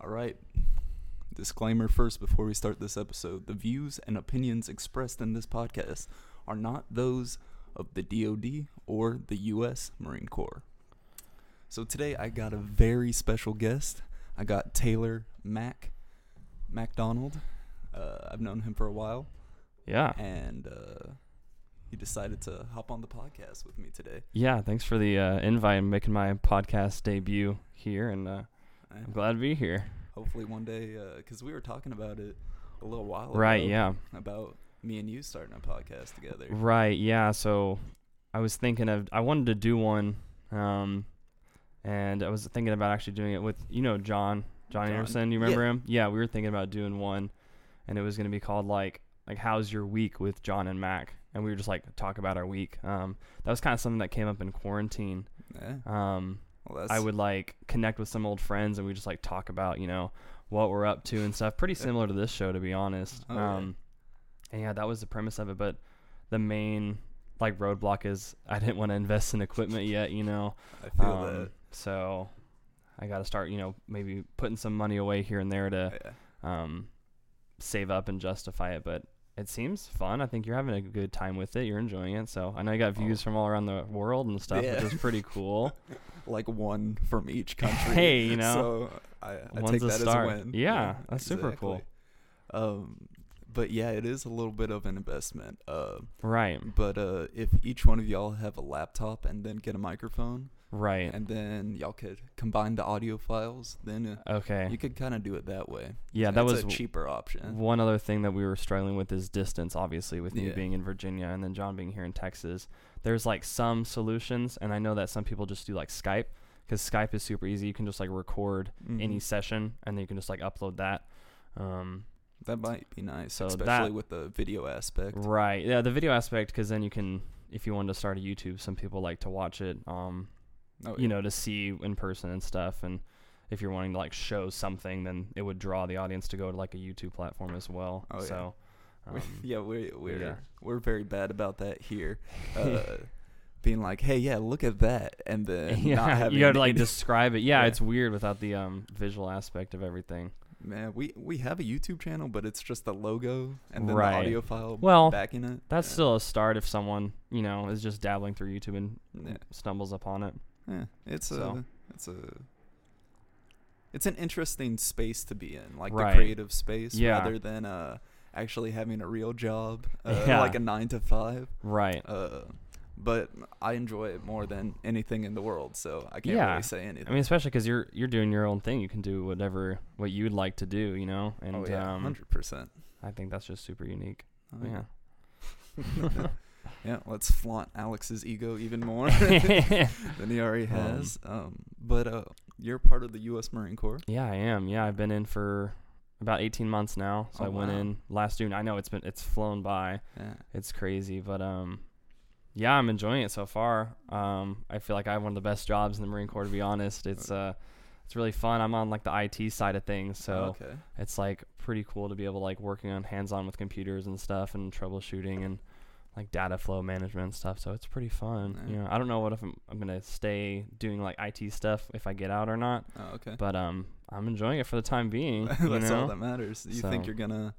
All right. Disclaimer first before we start this episode. The views and opinions expressed in this podcast are not those of the DoD or the U.S. Marine Corps. So today I got a very special guest. I got Taylor Mac MacDonald. Uh, I've known him for a while, Yeah. and uh, he decided to hop on the podcast with me today. Yeah. Thanks for the uh, invite and making my podcast debut here, and uh, I'm glad to be here. hopefully one day, because we were talking about it a little while Right. ago. Right. Yeah. about me and you starting a podcast together. Right. Yeah. So I was thinking of I wanted to do one, um, and I was thinking about actually doing it with you know John John, John. Anderson. You remember him? Yeah. We were thinking about doing one, and it was gonna be called like like How's Your Week with John and Mac, and we were just like talk about our week. Um, that was kind of something that came up in quarantine. Yeah. Um, Well, I would like connect with some old friends and we just like talk about, you know, what we're up to and stuff. Pretty similar to this show, to be honest. Oh, yeah. um, and yeah, that was the premise of it. But the main like roadblock is I didn't want to invest in equipment yet, you know. I feel Um, so I got to start, you know, maybe putting some money away here and there to that. Yeah. um, save up and justify it. But it seems fun. I think you're having a good time with it. You're enjoying it. So I know you got views Oh. from all around the world and stuff, Yeah. which is pretty cool. Like one from each country. Hey, you know, So I, I take that as a win. Yeah, that's super cool. Um, but yeah, it is a little bit of an investment. Uh, Right, but uh, if each one of y'all have a laptop and then get a microphone, right. and then y'all could combine the audio files, then uh, Okay. you could kind of do it that way. Yeah, that was a cheaper option. one other thing that we were struggling with is distance, obviously, with me Yeah. being in Virginia and then John being here in Texas. There's like some solutions, and I know that some people just do like Skype because Skype is super easy. You can just like record any Mhm. session and then you can just like upload that. Um, That might be nice, So especially that- with the video aspect. right. Yeah, the video aspect because then you can, if you wanted to start a YouTube, some people like to watch it. Um, Oh, you yeah. know, to see in person and stuff. And if you're wanting to like show something, then it would draw the audience to go to like a YouTube platform as well. Oh, so, We- um, yeah, we we're yeah. we're very bad about that here. Uh, being like, hey, yeah, look at that, and then yeah, not having you got to like describe it. Yeah, Yeah. it's weird without the um visual aspect of everything. Man, we we have a YouTube channel, but it's just the logo and then Right. the audio file Well, backing it. That's Yeah. still a start if someone you know is just dabbling through YouTube and yeah, stumbles upon it. Yeah, it's So. a it's a it's an interesting space to be in, like Right. the creative space, Yeah. rather than uh actually having a real job, uh, Yeah. like a nine to five. Right. Uh, but I enjoy it more than anything in the world, so I can't Yeah. really say anything. I mean, especially because you're you're doing your own thing. You can do whatever what you'd like to do. You know, and oh yeah, um, hundred percent. I think that's just super unique. Oh, yeah. yeah, let's flaunt Alex's ego even more than he already Um, has. Um, but uh, you're part of the U.S. Marine Corps. Yeah, I am. Yeah, I've been in for about 18 months now. So Oh, I went wow. in last June. I know it's been it's flown by. Yeah. It's crazy, but um yeah, I'm enjoying it so far. Um I feel like I have one of the best jobs in the Marine Corps to be honest. It's uh it's really fun. I'm on like the IT side of things, so okay. it's like pretty cool to be able to like working on hands-on with computers and stuff and troubleshooting and like data flow management and stuff. So it's pretty fun. You know, I don't know what if I'm, I'm gonna stay doing like IT stuff if I get out or not, Oh, okay. but um I'm enjoying it for the time being. That's you know? all that matters. You think you're gonna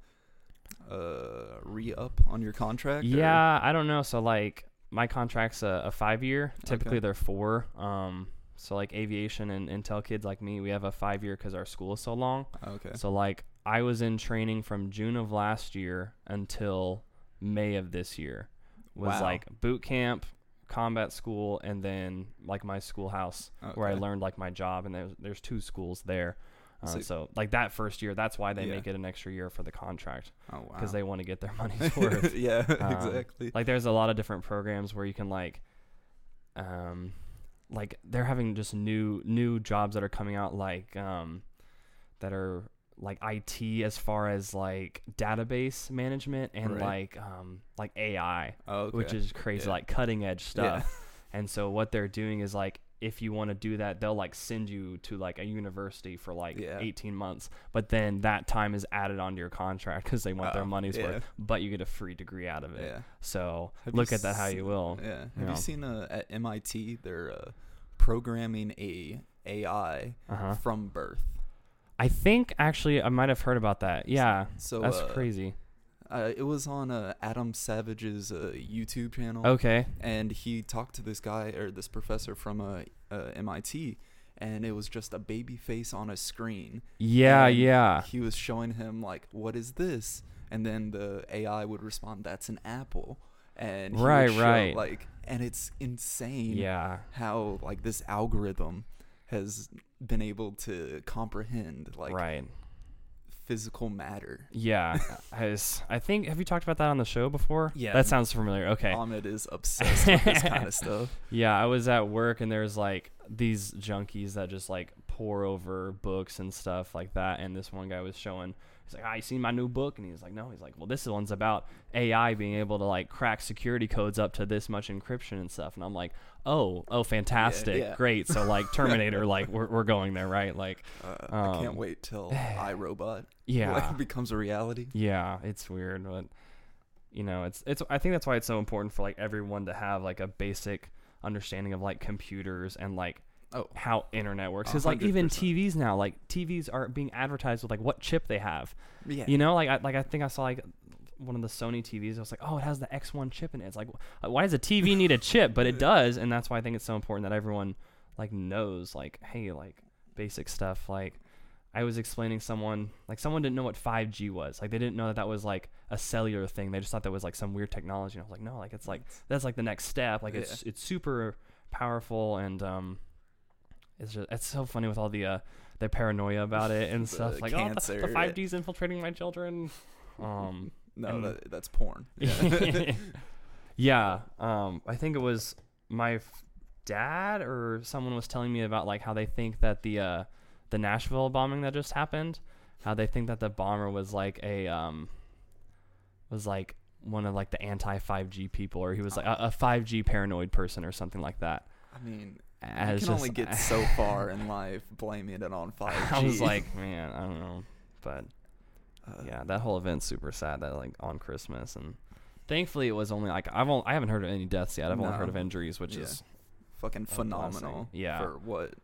uh re up on your contract? or- Yeah, I don't know. So like my contract's a, a five year. Typically Okay. they're four. Um, so like aviation and intel kids like me, we have a five year because our school is so long. Okay. So like I was in training from June of last year until May of this year. Was Wow. like boot camp, combat school, and then like my schoolhouse where I learned like my job. And there's there's two schools there. Uh, So- so like that first year, that's why they Yeah. make it an extra year for the contract Oh wow. because they want to get their money's worth yeah, Um, exactly. like there's a lot of different programs where you can like um like they're having just new new jobs that are coming out like um that are like IT as far as like database management and Right. like um like AI Oh, okay. which is crazy Yeah. like cutting edge Yeah. stuff and so what they're doing is like if you want to do that, they'll like send you to like a university for like Yeah. 18 months, but then that time is added onto your contract because they want their Oh, money's yeah. worth, but you get a free degree out of it. Yeah. So Have look at that how you will. Yeah. Have you know. you seen uh, at MIT they're uh, programming a AI Uh huh. from birth? I think actually I might have heard about that. Yeah, So that's uh, crazy. Uh, it was on uh, Adam Savage's uh, YouTube channel. Okay. and he talked to this guy or this professor from uh, uh, MIT, and it was just a baby face on a screen. Yeah, and yeah. He was showing him like, "What is this?" And then the AI would respond, "That's an apple." And he would Right, show, right. Like, and it's insane Yeah. how like this algorithm has been able to comprehend like right. physical matter. Yeah. Has I think have you talked about that on the show before? Yeah. That sounds familiar. Okay. Ahmed is obsessed with this kind of stuff. Yeah, I was at work and there's like these junkies that just like pour over books and stuff like that. And this one guy was showing, he's like, "Ah, you seen my new book?" And he's like, "No." He's like, "Well, this one's about AI being able to like crack security codes up to this much encryption and stuff." And I'm like, "Oh, oh, fantastic, yeah. great." So like Terminator, like we're we're going there, right? Like, Uh, I can't Um, wait till iRobot yeah, like, becomes a reality. Yeah, it's weird, but you know, it's it's. I think that's why it's so important for like everyone to have like a basic understanding of like computers and like Oh. how internet works. Because like even 100%. TVs now, like TVs are being advertised with like what chip they have. Yeah. You know, like I like I think I saw like one of the Sony TVs. I was like, oh, it has the X1 chip in it. It's like, why does a TV need a chip? But it does, and that's why I think it's so important that everyone like knows like, hey, like basic stuff. Like I was explaining someone like someone didn't know what 5G was. Like they didn't know that that was like a cellular thing. They just thought that was like some weird technology. And I was like, no, like it's like that's like the next step. Like it's it's super powerful and um, it's just it's so funny with all the uh the paranoia about it and stuff. Like oh, the, the yeah. 5G's infiltrating my children. Um, no, and- that, that's porn. Yeah. yeah. Um, I think it was my f- dad or someone was telling me about like how they think that the uh, the Nashville bombing that just happened, how they think that the bomber was like a um, was like one of like the anti 5G people, or he was like a, a 5G paranoid person or something like that. I mean, you As can only get so far in life blaming it on 5G. I was like, man, I don't know, but Uh, yeah, that whole event's super sad. That like on Christmas and. Thankfully, it was only like I've only, I haven't heard of any deaths yet. I've only heard of injuries, which Yeah. is fucking phenomenal. Yeah. For what?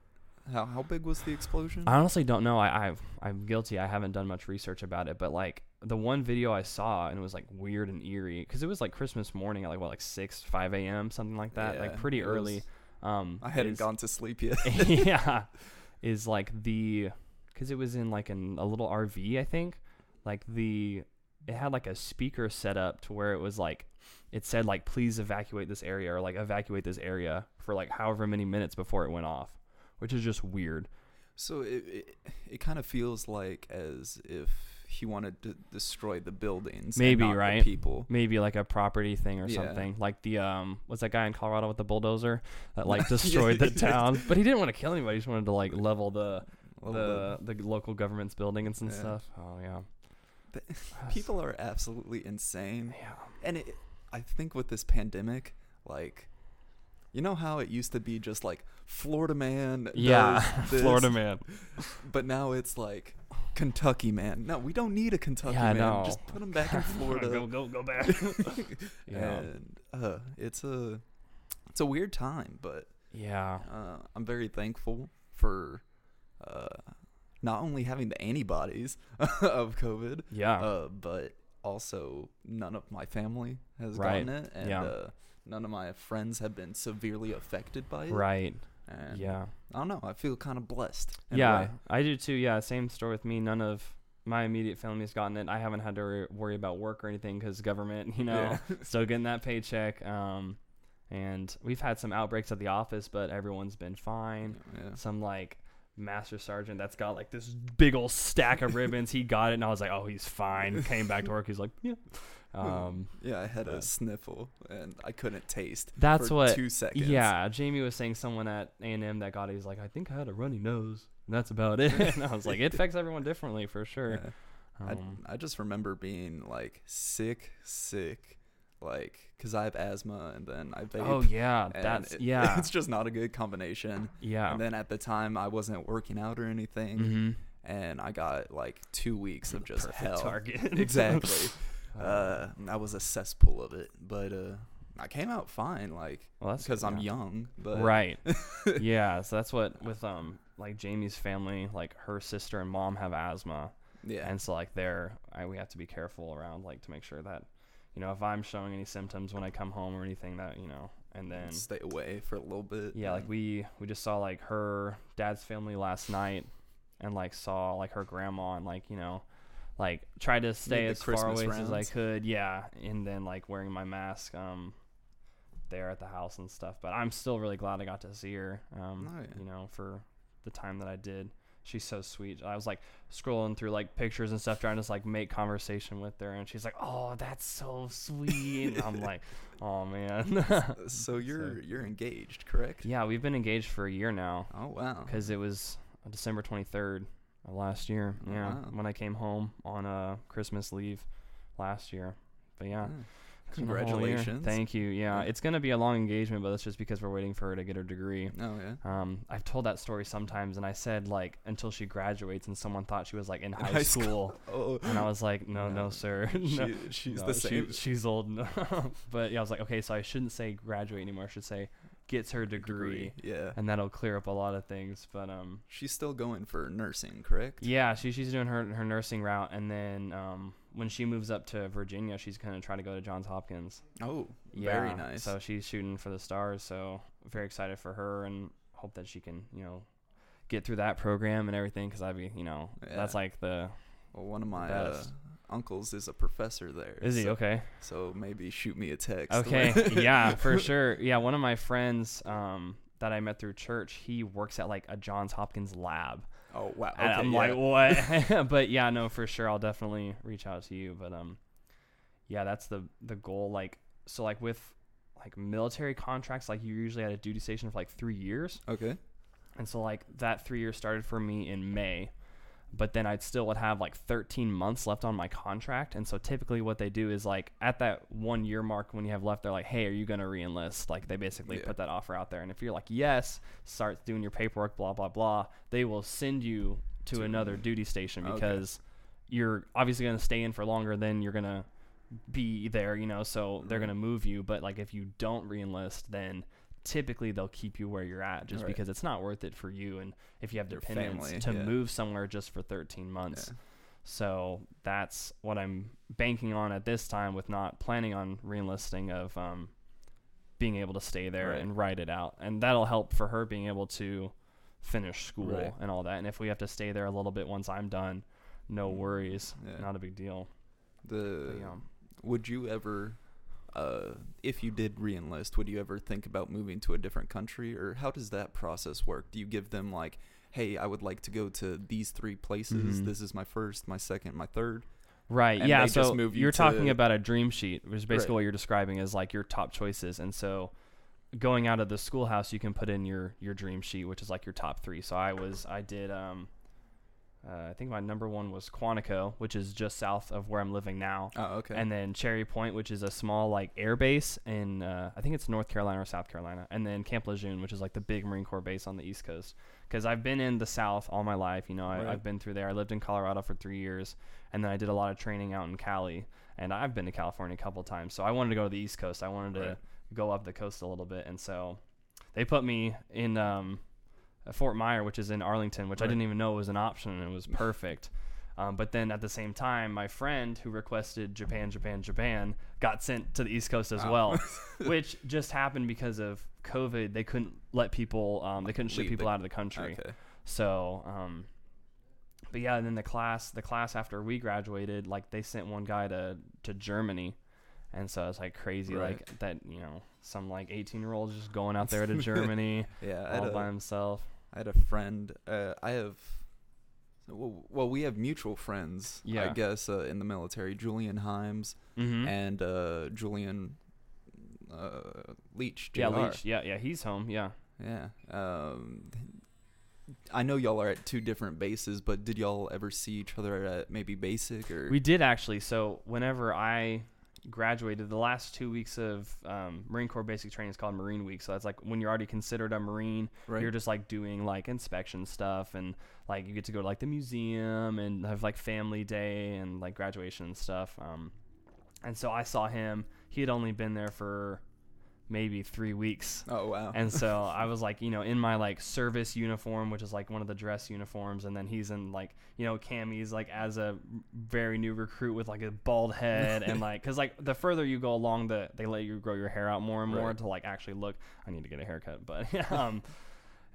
How how big was the explosion? I honestly don't know. I I've, I'm guilty. I haven't done much research about it, but like the one video I saw and it was like weird and eerie because it was like Christmas morning at like what like six five a.m. something like that, like pretty early. was- Um, I hadn't is- gone to sleep yet. yeah, is like the because it was in like an, a little RV, I think. Like the it had like a speaker set up to where it was like it said like please evacuate this area or like evacuate this area for like however many minutes before it went off, which is just weird. So it it, it kind of feels like as if he wanted to destroy the buildings, Maybe, right? people. maybe like a property thing or Yeah. something. Like the um was that guy in Colorado with the bulldozer that like destroyed the town. But he didn't want to kill anybody, he just wanted to like level the the the local government's buildings and Yeah. stuff. Oh yeah. The- people are absolutely insane, Yeah. and it, I think with this pandemic, like. You know how it used to be just like Florida man, Yeah. Florida man. but now it's like Kentucky man. No, we don't need a Kentucky Yeah, man. Just put him back in Florida. go go go back. yeah. and uh, it's a it's a weird time, but Yeah. uh, I'm very thankful for uh, not only having the antibodies of COVID, Yeah. uh, but also none of my family has Right. gotten it, and Yeah. uh, none of my friends have been severely affected by it. right. And Yeah. I don't know. I feel kind of blessed. Yeah. I do too. Yeah, same story with me. None of my immediate family has gotten it. I haven't had to wor- worry about work or anything because government, you know, Yeah. still getting that paycheck. Um, and we've had some outbreaks at the office, but everyone's been fine. Yeah. Some like master sergeant that's got like this big old stack of ribbons. He got it, and I was like, oh, he's fine. Came back to work. He's like, yeah. Um, Yeah, I had uh, a sniffle and I couldn't taste. That's for what- Two seconds. yeah. Jamie was saying someone at A and M that got it. He's like, I think I had a runny nose. And that's about it. and I was like, it affects everyone differently for sure. Yeah. Um, I, I just remember being like sick, sick, like because I have asthma and then I vape. oh yeah, that's it- yeah, It's just not a good combination. yeah. And then at the time I wasn't working out or anything, mm-hmm. and I got like two weeks of just hell. target. exactly. uh, I was a cesspool of it, but uh, I came out fine, like well, that's because I'm young. But right. yeah, so that's what with um like Jamie's family, like her sister and mom have asthma, Yeah. and so like they're I, we have to be careful around like to make sure that you know if I'm showing any symptoms when I come home or anything that you know, and then stay away for a little bit. yeah, like we we just saw like her dad's family last night, and like saw like her grandma and like you know, like tried to stay as far Christmas away as I could. Yeah, and then like wearing my mask um there at the house and stuff. But I'm still really glad I got to see her. Um, Oh, yeah. you know, for the time that I did. She's so sweet. I was like scrolling through like pictures and stuff, trying to just, like make conversation with her, and she's like, "Oh, that's so sweet." and I'm like, "Oh man." so you're you're engaged, correct? Yeah, we've been engaged for a year now Oh wow. because it was December 23rd of last year. Oh, Yeah, wow. when I came home on uh, Christmas leave last year. But yeah, Yeah. It's been a whole year. Congratulations. Thank you. Yeah, it's gonna be a long engagement, but that's just because we're waiting for her to get her degree. Oh yeah. Um, I've told that story sometimes, and I said like until she graduates, and someone thought she was like in high, high school. Oh. And I was like, no, no, No. sir. no. She, she's No, the she- same. she's old. enough. but yeah, I was like, okay, so I shouldn't say graduate anymore. I should say gets her degree, Yeah. and that'll clear up a lot of things. But um, She's still going for nursing, correct? yeah, she she's doing her her nursing route, and then um, when she moves up to Virginia, she's gonna try to go to Johns Hopkins. Oh, Yeah, very nice. So she's shooting for the stars. So very excited for her, and hope that she can you know get through that program and everything. Because I'd be you know that's like the well, one of my uh, uncles is a professor there. is he okay? So maybe shoot me a text. Okay, yeah, for sure. Yeah, one of my friends um, that I met through church, he works at like a Johns Hopkins lab. Oh wow. Okay, I'm yeah. like, what? but yeah, no, for sure. I'll definitely reach out to you. But um, yeah, that's the the goal. Like, so like with like military contracts, like you're usually at a duty station for like three years, Okay. and so like that three years started for me in May. But then I'd still would have like 13 months left on my contract, and so typically what they do is like at that one year mark when you have left, they're like, "Hey, are you gonna reenlist?" Like they basically Yeah. put that offer out there, and if you're like, "Yes," start doing your paperwork, blah blah blah. They will send you to, To- another duty station Okay. because you're obviously gonna stay in for longer than you're gonna be there, you know. So they're gonna move you, but like if you don't reenlist, then typically they'll keep you where you're at just Right. because it's not worth it for you and if you have Your dependents family, to yeah. move somewhere just for 13 months. Yeah. So that's what I'm banking on at this time with not planning on reenlisting of um, being able to stay there Right. and write it out. And that'll help for her being able to finish school Right. and all that. And if we have to stay there a little bit once I'm done, no worries. Yeah. Not a big deal. The But, would you ever, uh, if you did reenlist, would you ever think about moving to a different country, or how does that process work? Do you give them like, hey, I would like to go to these three places. Mhm. This is my first, my second, my third. Right. and yeah. So you you're talking about a dream sheet, which is basically Right. what you're describing as like your top choices. And so going out of the schoolhouse, you can put in your your dream sheet, which is like your top three. So I was I did um, uh, I think my number one was Quantico, which is just south of where I'm living now. Oh, okay. And then Cherry Point, which is a small like air base in uh, I think it's North Carolina or South Carolina, and then Camp Lejeune, which is like the big Marine Corps base on the East Coast. Because I've been in the South all my life, you know, I, Right. I've been through there. I lived in Colorado for three years, and then I did a lot of training out in Cali, and I've been to California a couple times. So I wanted to go to the East Coast. I wanted to go up the coast a little bit, and so they put me in um, Fort Myer, which is in Arlington, which I didn't even know was an option, and it was perfect. Um, but then at the same time, my friend who requested Japan, Japan, Japan got sent to the East Coast as Wow. well, which just happened because of COVID. They couldn't let people, um, they couldn't ship Leave people the- out of the country. okay. So, um, but yeah, and then the class, the class after we graduated, like they sent one guy to to Germany, and so it's like crazy, Right. like that, you know, some like eighteen year old just going out there to Germany Yeah, all by himself. I had a friend. Uh, I have. Well, well, we have mutual friends, yeah. I guess, uh, in the military. Julian Himes Mm-hmm. and uh, Julian uh, Leach. yeah, Leach. Yeah, yeah, he's home. Yeah. Yeah. Um, I know y'all are at two different bases, but did y'all ever see each other at maybe basic or? We did actually. So whenever I graduated, the last two weeks of um, Marine Corps basic training is called Marine Week. So that's like when you're already considered a Marine, right. you're just like doing like inspection stuff and like you get to go to like the museum and have like family day and like graduation and stuff. Um, and so I saw him. He had only been there for maybe three weeks. Oh wow. And so I was like, you know, in my like service uniform, which is like one of the dress uniforms, and then he's in like, you know, camis like as a very new recruit with like a bald head and like, cause like the further you go along, the they let you grow your hair out more and more Right. to like actually look. I need to get a haircut, but um,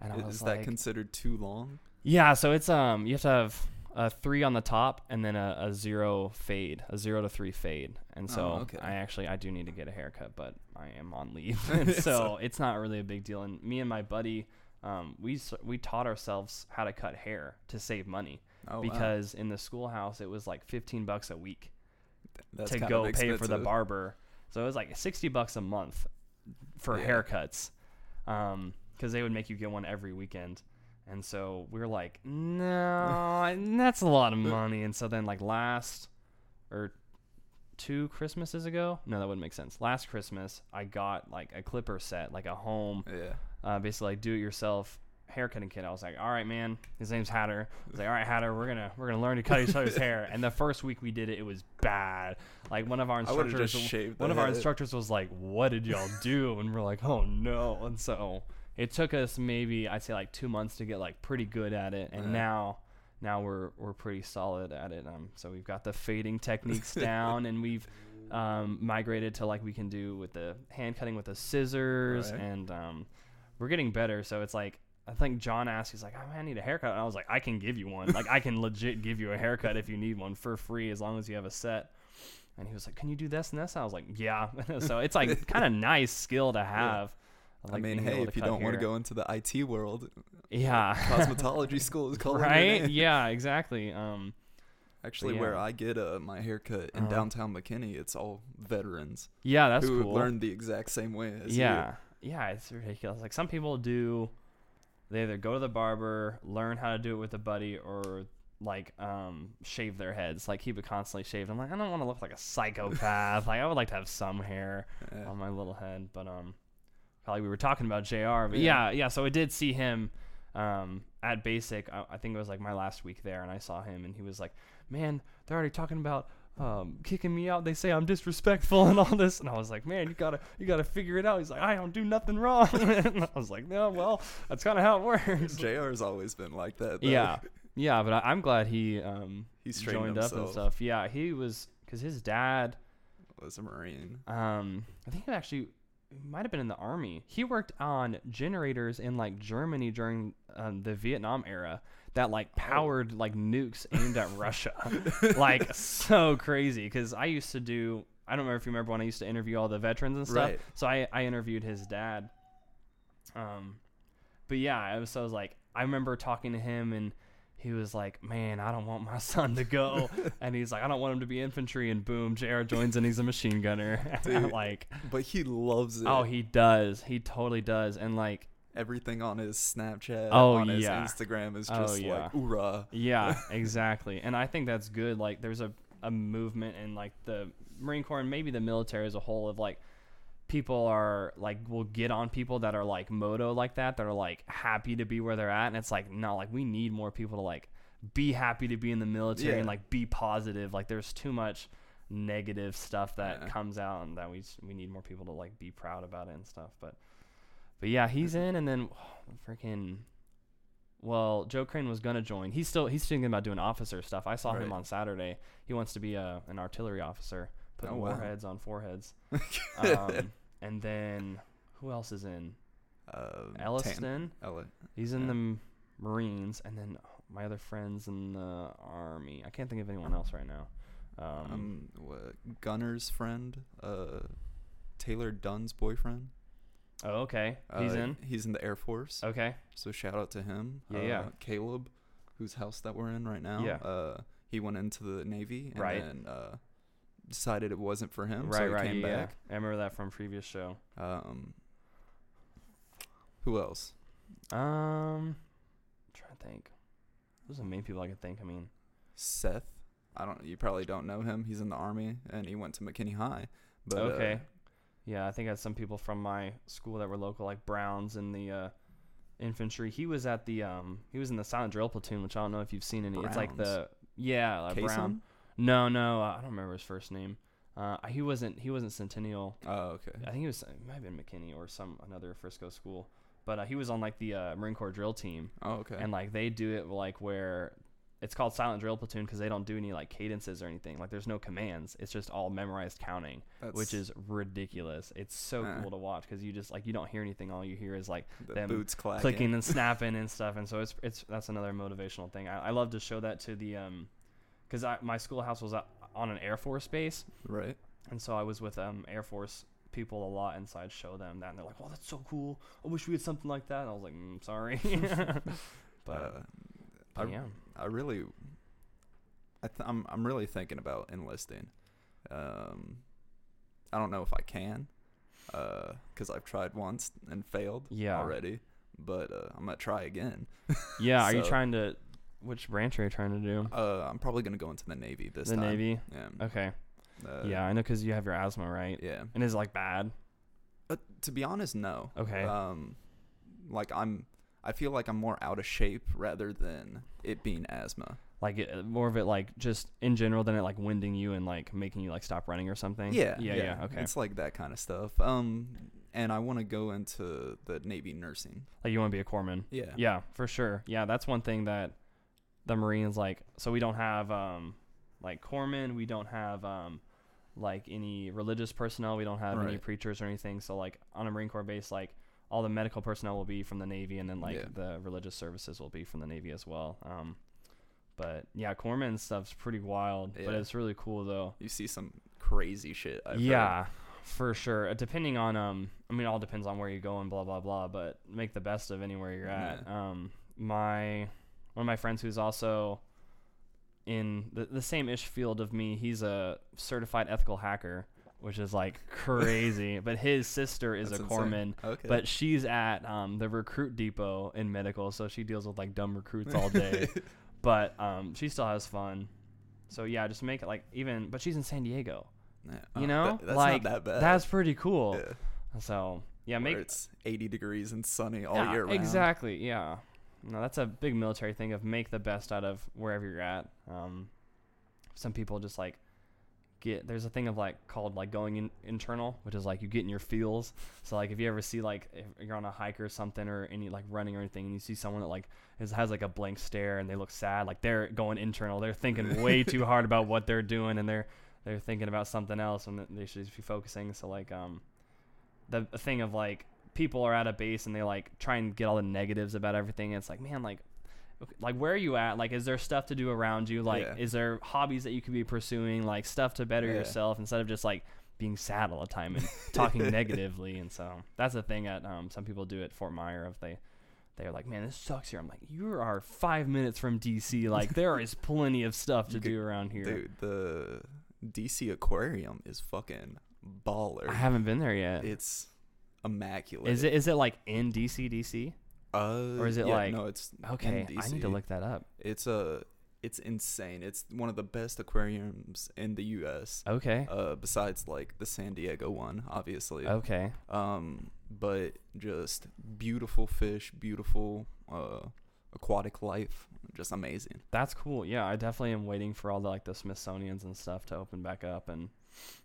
and I is was that like, considered too long? yeah, so it's um you have to have a three on the top and then a, a zero fade, a zero to three fade. And so Oh, okay. I actually I do need to get a haircut, but I am on leave, and so it's not really a big deal. And me and my buddy, um, we we taught ourselves how to cut hair to save money Oh wow. because in the schoolhouse it was like fifteen bucks a week That's to go pay for the barber. So it was like sixty bucks a month for Yeah. haircuts, um, because they would make you get one every weekend. And so we were like, no, that's a lot of money. And so then like last or two Christmases ago, no, that wouldn't make sense. Last Christmas, I got like a clipper set, like a home, Yeah. uh, basically like do-it-yourself haircutting kit. I was like, all right, man. His name's Hatter. I was like, all right, Hatter, we're gonna we're gonna learn to cut each other's hair. And the first week we did it, it was bad. Like one of our I would have instructors, one of our instructors was like, "What did y'all do?" And we're like, "Oh no!" And so it took us maybe I'd say like two months to get like pretty good at it, and Yeah. now now we're we're pretty solid at it. Um, so we've got the fading techniques down, and we've um, migrated to like we can do with the hand cutting with the scissors, Right. and um, we're getting better. So it's like. I think John asked, he's like, oh, I need a haircut. And I was like, I can give you one. Like, I can legit give you a haircut if you need one for free as long as you have a set. And he was like, "Can you do this and this?" I was like, "Yeah." so it's like kind of nice skill to have. I like mean, hey, if you don't want to go into the IT world, yeah, cosmetology school is your right? Yeah, exactly. Um, Actually, But where. I get uh, my haircut in Uh-huh. downtown McKinney, it's all veterans yeah, that's who cool. learned the exact same way as yeah, yeah, it's ridiculous. Like some people do, they either go to the barber, learn how to do it with a buddy, or like um shave their heads, like keep it constantly shaved. I'm like, I don't want to look like a psychopath. like I would like to have some hair. Yeah. on my little head. But um, probably we were talking about Jr. But Yeah. yeah, yeah. So I did see him um at Basic. I, I think it was like my last week there, and I saw him, and he was like, "Man, they're already talking about." Um, kicking me out. They say I'm disrespectful and all this, and I was like, "Man, you gotta, you gotta figure it out." He's like, "I don't do nothing wrong," and I was like, "No, well, that's kind of how it works." JR's always been like that. Though. yeah, yeah, but I, I'm glad he um He straightened joined up and stuff. Yeah, he was because his dad Was a Marine. um, I think it actually might have been in the army. He worked on generators in like Germany during um, the Vietnam era that like powered like nukes aimed at Russia. like so crazy. Because I used to do. I don't remember if you remember when I used to interview all the veterans and stuff. Right. So I I interviewed his dad. Um, but yeah, I was so I was like I remember talking to him and. He was like, "Man, I don't want my son to go," and he's like, "I don't want him to be infantry." And boom, Jr. joins and he's a machine gunner. Dude. like, But he loves it. Oh, he does. He totally does. And like, Everything on his Snapchat, Oh, on his yeah. Instagram is Oh, just yeah. like hoorah. yeah, exactly. And I think that's good. Like, there's a, a movement in like the Marine Corps and maybe the military as a whole of like people are like will get on people that are like moto like that that are like happy to be where they're at and it's like no like we need more people to like be happy to be in the military Yeah. and like be positive. Like there's too much negative stuff that Yeah. comes out and that we we need more people to like be proud about it and stuff but but yeah he's in and then freaking well joe crane was gonna join. He's still he's thinking about doing officer stuff. I saw him on saturday. He wants to be a, an artillery officer putting Oh, wow. warheads on foreheads um, and then who else is in Um, Tan- elliston Elli- he's in yeah. the marines and then my other friends in the army i can't think of anyone else right now um, um, Gunner's friend, uh, Taylor Dunn's boyfriend. oh okay he's Uh, in He's in the Air Force. okay So shout out to him. Yeah, uh, yeah. Caleb, whose house that we're in right now. Yeah. Uh, he went into the Navy and Right. then uh, decided it wasn't for him. right so he right came yeah, back. i remember that from previous show Um, who else? um trying to think those are the main people i can think i mean Seth. I don't. You probably don't know him. He's in the army and he went to McKinney High. But uh, okay. Yeah, I think I had some people from my school that were local, like Browns in the uh, infantry. He was at the um, he was in the silent drill platoon, which I don't know if you've seen any. It's like the yeah, like? Brown. No, no, I don't remember his first name. Uh, he wasn't. He wasn't Centennial. Oh, okay. I think he was. It might have been McKinney or some another Frisco school. But uh, he was on like the uh, Marine Corps drill team, Oh, okay. and like they do it like where it's called silent drill platoon because they don't do any like cadences or anything. Like there's no commands. It's just all memorized counting, which is ridiculous. It's so Uh. cool to watch because you just like you don't hear anything. All you hear is like the them boots clacking. clicking and snapping and stuff. And so it's it's that's another motivational thing. I, I love to show that to the um, because my schoolhouse was uh, on an Air Force base, Right. and so I was with um Air Force people a lot, and so I'd show them that, and they're like, "Well, that's so cool. I wish we had something like that." And I was like, mm, "Sorry," but, uh, but I- yeah, I really, I th- I'm I'm really thinking about enlisting. Um, I don't know if I can, because I've tried once and failed Yeah. already. But uh, I'm gonna try again. yeah. Are you trying to? Which branch are you trying to do? Uh, I'm probably gonna go into the Navy this the time. The Navy. Yeah. Okay. Uh, yeah, I know because you have your asthma, right? Yeah. And is like bad? Uh, to be honest, no. Okay. Um, like I'm, I feel like I'm more out of shape rather than it being asthma. Like it, more of it like just in general than it like winding you and like making you like stop running or something. Yeah, Yeah. Yeah. Okay. It's like that kind of stuff. Um, and I want to go into the Navy nursing. like you want to be a corpsman. Yeah. Yeah, for sure. Yeah, that's one thing that the Marines like. So we don't have um like corpsmen. We don't have um like any religious personnel. We don't have any preachers or anything. So like on a Marine Corps base, like all the medical personnel will be from the Navy, and then like Yeah. the religious services will be from the Navy as well. Um, but yeah, corpsman stuff's pretty wild, but Yeah. it's really cool though. You see some crazy shit. I've heard. yeah, for sure. Uh, Depending on um, I mean, it all depends on where you go and blah blah blah. But make the best of anywhere you're at. Um, my one of my friends who's also in the, the same ish field of me. He's a certified ethical hacker, which is like crazy. but his sister is That's a corpsman. Okay. But she's at um, the recruit depot in medical, so she deals with like dumb recruits all day. but um, she still has fun. So yeah, just make it like even. But she's in San Diego. Yeah. You Oh, know, that- that's like not that bad. that's pretty cool. yeah. So yeah, Where make it's 80 degrees and sunny all yeah, year round. Exactly. Yeah. No, that's a big military thing of make the best out of wherever you're at. Um, some people just like get there's a thing of like called like going in internal, which is like you get in your feels. So like if you ever see like if you're on a hike or something or any like running or anything, and you see someone that like is, has like a blank stare and they look sad, like they're going internal. They're thinking way too hard about what they're doing and they're they're thinking about something else and they should be focusing. So like um the the thing of like people are at a base and they like try and get all the negatives about everything. It's like, man, like, like where are you at? Like, is there stuff to do around you? Like, Yeah. is there hobbies that you could be pursuing? Like stuff to better Yeah. yourself instead of just like being sad all the time and talking negatively. And so that's the thing that um, some people do at Fort Myer. If they they're like, man, this sucks here. I'm like, you are five minutes from DC. Like, there is plenty of stuff to could- do around here. Dude, the DC aquarium is fucking baller. I haven't been there yet. It's immaculate. Is it is it like in DC DC? Uh, or is it yeah, like- no? It's in Okay, I need to look that up. It's a, it's insane. It's one of the best aquariums in the U.S. Okay. Uh, besides like the San Diego one, obviously. Okay. Um, but just beautiful fish, beautiful uh, aquatic life, just amazing. That's cool. Yeah, I definitely am waiting for all the like the Smithsonian's and stuff to open back up and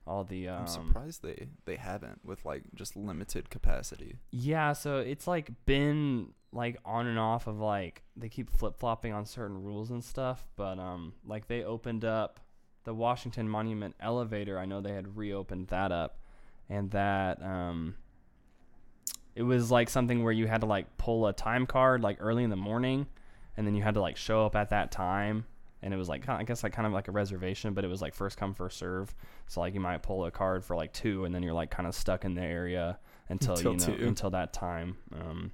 all the um I'm surprised they they haven't with like just limited capacity. Yeah, so it's like been like on and off of like they keep flip flopping on certain rules and stuff, but um like they opened up the Washington Monument elevator. I know they had reopened that up, and that um it was like something where you had to like pull a time card like early in the morning, and then you had to like show up at that time. And it was like I guess like kind of like a reservation, but it was like first come first serve. So like you might pull a card for like two, and then you're like kind of stuck in the area until, Until you know two. until that time. Um,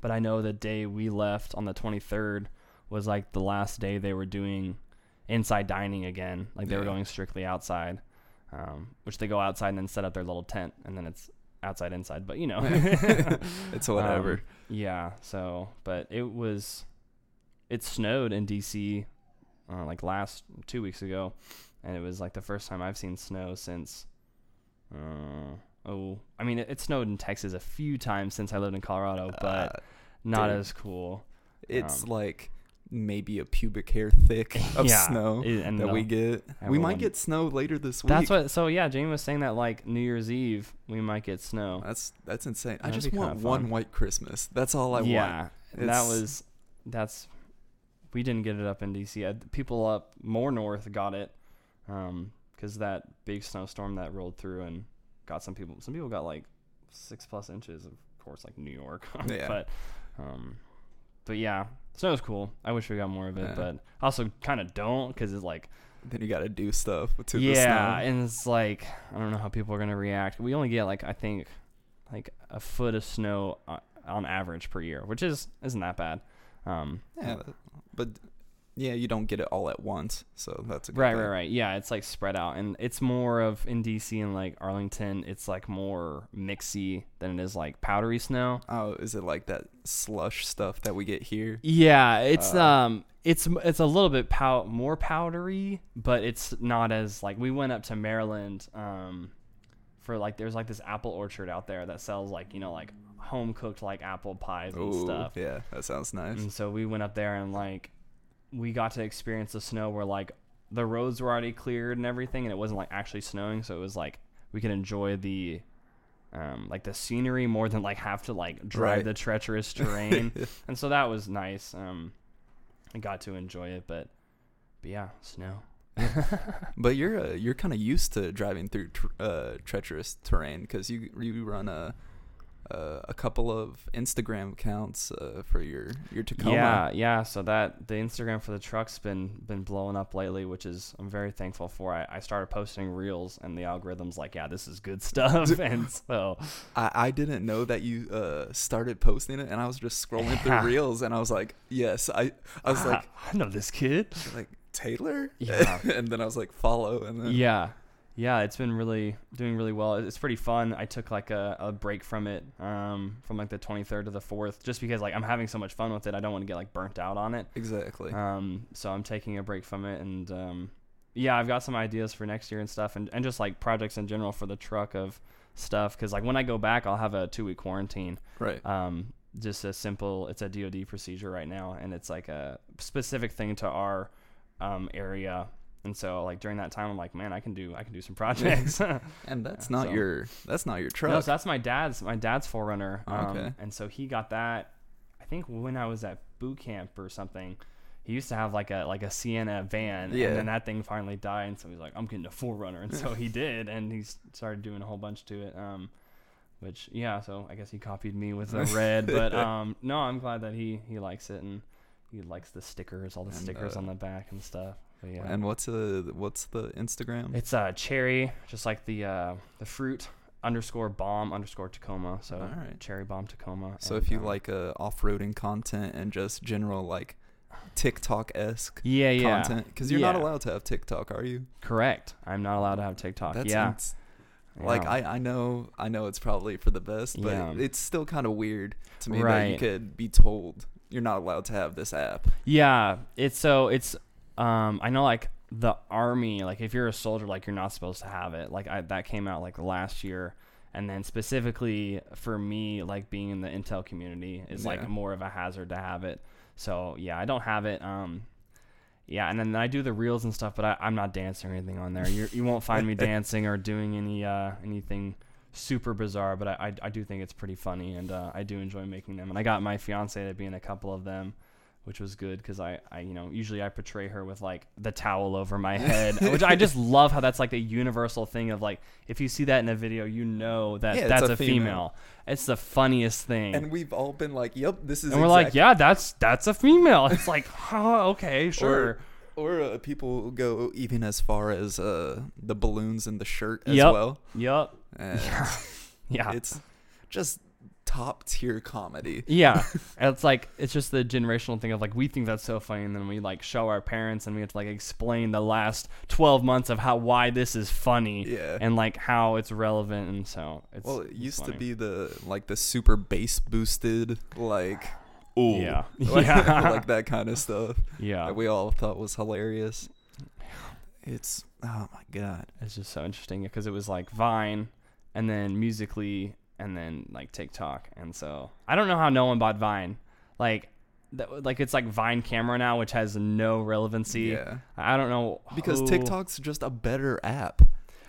but I know the day we left on the 23rd was like the last day they were doing inside dining again. Like they were going strictly outside, um, which they go outside and then set up their little tent, and then it's outside inside. But you know, It's whatever. Um, yeah. So, but it was, it snowed in DC, uh, like last two weeks ago, and it was like the first time I've seen snow since. Uh, oh, I mean, it, it snowed in Texas a few times since I lived in Colorado, but Uh, not dude. as cool. it's um, like maybe a pubic hair thick of Yeah, snow it- and that we get. We might get snow later this week. That's what. So yeah, Jamie was saying that like New Year's Eve we might get snow. That's that's insane. I That'd just want one white Christmas. That's all I want. yeah, that was. That's. We didn't get it up in DC. Uh, People up more north got it, um, because that big snowstorm that rolled through and got some people. Some people got like six plus inches. Of course, like New York. Yeah. but, um, but yeah, snow was cool. I wish we got more of it, Yeah. but also kind of don't because it's like Then you got to do stuff to the yeah, snow. and it's like I don't know how people are gonna react. We only get like I think like a foot of snow on, on average per year, which is isn't that bad. Um, Yeah, but yeah, you don't get it all at once, so that's a good right, thing. right, right. Yeah, it's like spread out, and it's more of in DC and like Arlington. It's like more mixy than it is like powdery snow. Oh, is it like that slush stuff that we get here? Yeah, it's Uh, um, it's it's a little bit pow- more powdery, but it's not as like we went up to Maryland um, for like there's like this apple orchard out there that sells like you know like home cooked like apple pies and Ooh, stuff. yeah, that sounds nice. And so we went up there and like we got to experience the snow where like the roads were already cleared and everything, and it wasn't like actually snowing, so it was like we could enjoy the um, like the scenery more than like have to like drive Right. the treacherous terrain and so that was nice. Um, I got to enjoy it, but but yeah, snow. But you're uh, you're kind of used to driving through tr- uh, treacherous terrain because you you run a uh, a couple of Instagram accounts uh, for your your Tacoma. Yeah, yeah. So that the Instagram for the truck's been been blowing up lately, which is I'm very thankful for. I, I started posting reels, and the algorithm's like, yeah, this is good stuff, and so I, I didn't know that you uh, started posting it, and I was just scrolling through reels, and I was like, yes, I I was like I know this kid. like Taylor, Yeah. and then I was like follow, and then Yeah, yeah. It's been really doing really well. It's pretty fun. I took like a, a break from it, um, from like the 23rd to the 4th, just because like I'm having so much fun with it. I don't want to get like burnt out on it. exactly. Um, so I'm taking a break from it, and um, yeah, I've got some ideas for next year and stuff, and, and just like projects in general for the truck of stuff. Because like when I go back, I'll have a two week quarantine. right. Um, just a simple, it's a DoD procedure right now, and it's like a specific thing to our um, area. And so like during that time, I'm like, man, I can do I can do some projects. And that's Yeah, not so- your that's not your truck. No, so that's my dad's my dad's forerunner. Oh, Um, okay. And so he got that. I think when I was at boot camp or something. He used to have like a like a Sienna van, Yeah. and then that thing finally died. And so he's like, "I'm getting a 4Runner," and so he did, and he started doing a whole bunch to it. Um, which yeah, so I guess he copied me with the red, but um, no, I'm glad that he he likes it and he likes the stickers, all the And, stickers uh, on the back and stuff. Yeah, And what's the what's the Instagram? it's uh cherry, just like the uh the fruit underscore bomb underscore Tacoma. So All right. cherry bomb Tacoma. So and, if you um, like uh, off-roading content and just general like TikTok esque yeah, yeah, content, because you're not allowed to have TikTok, are you? correct. I'm not allowed to have TikTok. That's yeah, ins- like yeah. I I know I know it's probably for the best, but Yeah. it's still kind of weird to me that you could be told you're not allowed to have this app. Yeah, it's so it's um I know like the army like if you're a soldier like you're not supposed to have it. Like I that came out like last year and then specifically for me like being in the intel community is Yeah. like more of a hazard to have it. So yeah, I don't have it um yeah, and then I do the reels and stuff, but I, I'm not dancing or anything on there. You you won't find me dancing or doing any uh anything super bizarre, but I, I, I do think it's pretty funny and uh, I do enjoy making them. And I got my fiance to be in a couple of them, which was good because I, I you know usually I portray her with like the towel over my head, which I just love how that's like the universal thing of like if you see that in a video, you know that Yeah, that's a a female. female. It's the funniest thing. And we've all been like, "Yep, this is." And we're like, yeah, that's that's a female. It's like, oh, okay, sure. Or uh, people go even as far as uh, the balloons in the shirt as Yep. well. Yup. And Yeah. It's just top tier comedy. Yeah, it's like it's just the generational thing of like we think that's so funny, and then we like show our parents, and we have to like explain the last twelve months of how why this is funny, Yeah. and like how it's relevant, and so it's well, it it's used to be the like the super bass boosted like ooh yeah, like, yeah, like that kind of stuff yeah. that we all thought was hilarious. It's oh my god. It's just so interesting because it was like Vine, and then Musical.ly, and then like TikTok, and so I don't know how no one bought Vine. Like that like it's like Vine camera now, which has no relevancy. Yeah. I don't know Because who- TikTok's just a better app.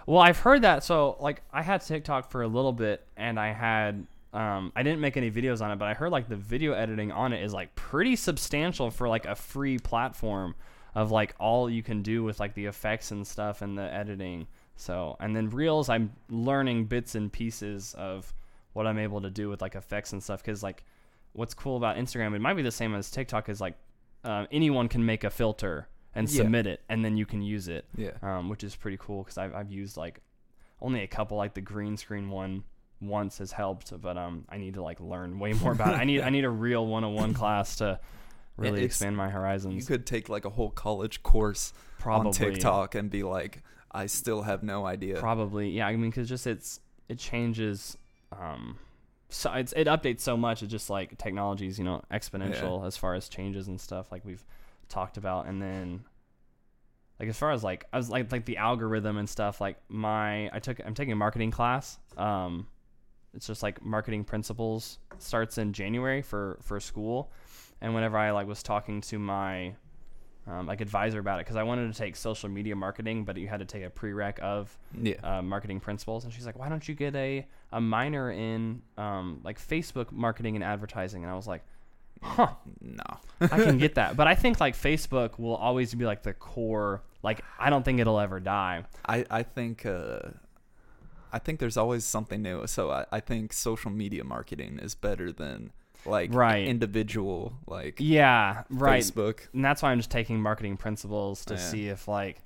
Well, I've heard that. So like I had TikTok for a little bit, and I had um I didn't make any videos on it, but I heard like the video editing on it is like pretty substantial for like a free platform of like all you can do with like the effects and stuff and the editing. So and then Reels, I'm learning bits and pieces of what I'm able to do with like effects and stuff. Because like what's cool about Instagram, it might be the same as TikTok. Is like uh, anyone can make a filter and Yeah. submit it, and then you can use it Yeah. um, which is pretty cool because I've, I've used like only a couple like the green screen one once has helped but um I need to like learn way more about it I need I need a real 101 class to really expand my horizons. You could take like a whole college course probably on TikTok and be like, I still have no idea. probably yeah I mean because just it's it changes um so it's, it updates so much it's just like technology's you know exponential as far as changes and stuff like we've talked about. And then like as far as like I was like like the algorithm and stuff like my I took I'm taking a marketing class um it's just like marketing principles starts in January for for school. And whenever I like was talking to my um, like advisor about it because I wanted to take social media marketing but you had to take a prereq of Yeah. uh, marketing principles and she's like why don't you get a a minor in um, like Facebook marketing and advertising and I was like huh no. I can get that. But I think like Facebook will always be like the core. Like I don't think it'll ever die. I, I think uh, I think there's always something new. So I, I think social media marketing is better than like Right. individual like Yeah, right. Facebook. And that's why I'm just taking marketing principles to Yeah. see if like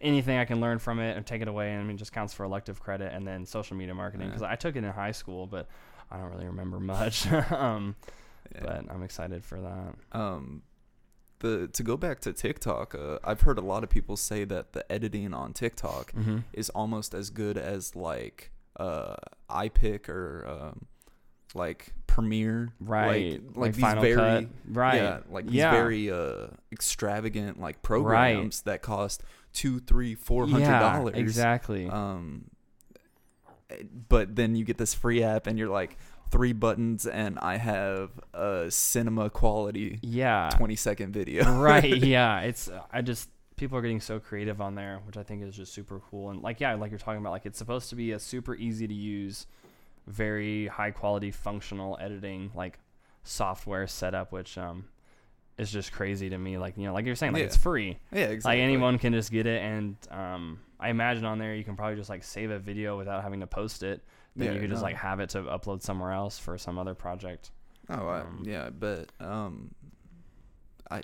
anything I can learn from it and take it away. And I mean, just counts for elective credit and then social media marketing Yeah. because I took it in high school, but I don't really remember much. um, Yeah. But I'm excited for that. um the to go back to TikTok, uh, I've heard a lot of people say that the editing on TikTok Mm-hmm. is almost as good as like uh iPick or um like Premiere, Right. Like, like, these Final very Cut. Right. yeah, like these Yeah. very uh extravagant like programs that cost two, three, four hundred yeah, dollars. Exactly. Um, eh, but then you get this free app, and you're like three buttons, and I have a cinema quality yeah. twenty second video. right yeah it's i just people are getting so creative on there which i think is just super cool and like yeah like you're talking about like it's supposed to be a super easy to use very high quality functional editing like software setup which um is just crazy to me like you know like you're saying like Yeah. it's free yeah, exactly. like anyone can just get it and um i imagine on there you can probably just like save a video without having to post it then Yeah, you could just no. like have it to upload somewhere else for some other project Oh, I, Um, yeah, but um, I,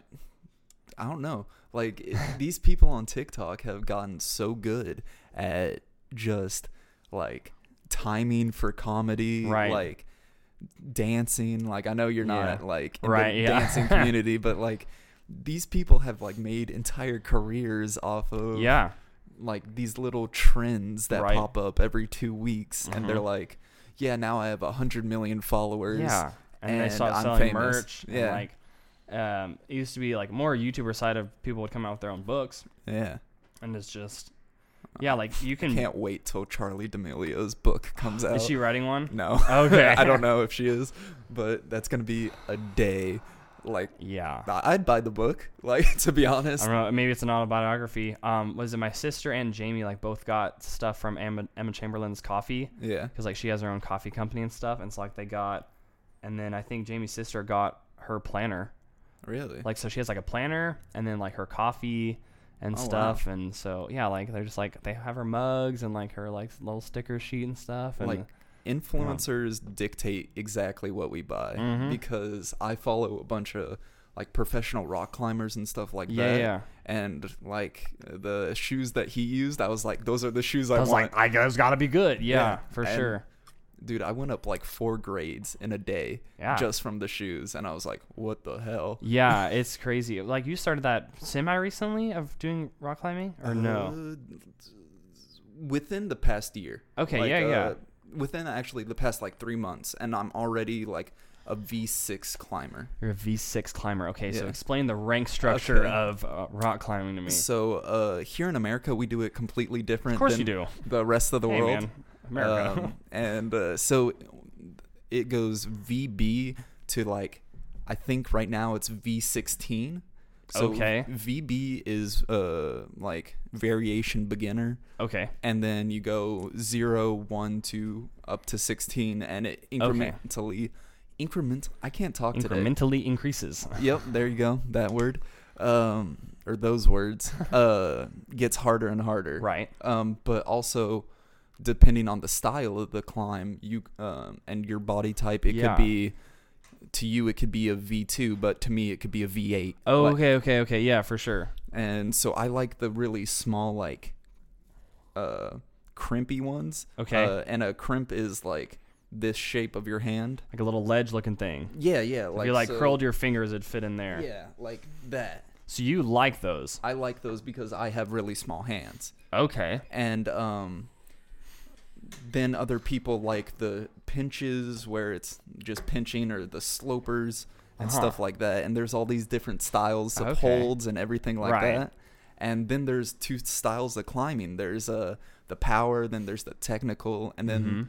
I don't know. Like it, these people on TikTok have gotten so good at just like timing for comedy, Right. Like dancing. Like I know you're not Yeah. like in Right, the yeah. dancing community, but like these people have like made entire careers off of yeah like these little trends that Right. pop up every two weeks, and they're Mhm. like, yeah, now I have a hundred million followers. Yeah, and, they start I'm selling famous. merch. and, Yeah. like um, it used to be like more YouTuber side of people would come out with their own books, Yeah. and it's just yeah, like you can. Can't wait till Charli D'Amelio's book comes out. Is she writing one? no. Okay. I don't know if she is, but that's gonna be a day. Like Yeah. I'd buy the book. Like to be I honest. don't know. Maybe it's an autobiography. Um, was it my sister and Jamie like both got stuff from Emma, Emma Chamberlain's coffee Yeah. because like she has her own coffee company and stuff, and so like they got, and then I think Jamie's sister got her planner. Really. Like so she has like a planner and then like her coffee and Oh, wow. stuff and so yeah like they're just like they have her mugs and like her like little sticker sheet and stuff and Like, influencers dictate exactly what we buy Mhm. because I follow a bunch of like professional rock climbers and stuff like yeah that. yeah And like the shoes that he used, I was like, those are the shoes I, I was want. like I guess gotta be good yeah, Yeah, for and sure Dude, I went up like four grades in a day yeah just from the shoes, and I was like, what the hell? yeah it's crazy like you started that semi recently of doing rock climbing or no Uh, within the past year. okay Like, yeah yeah uh, Within actually the past like three months, and I'm already like a V6 climber. you're a v6 climber okay so explain the rank structure Okay. of uh, rock climbing to me So uh, here in America, we do it completely different of course than you do the rest of the hey, world. man. America Um, and uh, so it goes VB to like I think right now it's V16. So Okay. VB is uh like variation beginner, Okay. and then you go zero, one, two, up to 16, and it incrementally increment. I can't talk today. Incrementally increases. Yep, there you go. That word, um, or those words, uh, gets harder and harder. Right. Um, but also, depending on the style of the climb, you um, and your body type, it Yeah. could be. To you, it could be a V two, but to me, it could be a V eight. Oh, okay, okay, okay. Yeah, for sure. And so I like the really small, like, uh, crimpy ones. Okay. Uh, and a crimp is like this shape of your hand. Like a little ledge looking thing. Yeah, yeah. if you like so- curled your fingers, it'd fit in there. Yeah, like that. So you like those? I like those because I have really small hands. Okay. And um then other people like the pinches where it's just pinching or the slopers and Uh-huh. stuff like that. And there's all these different styles of Okay. holds and everything like Right. that. And then there's two styles of climbing. There's uh the power, then there's the technical, and then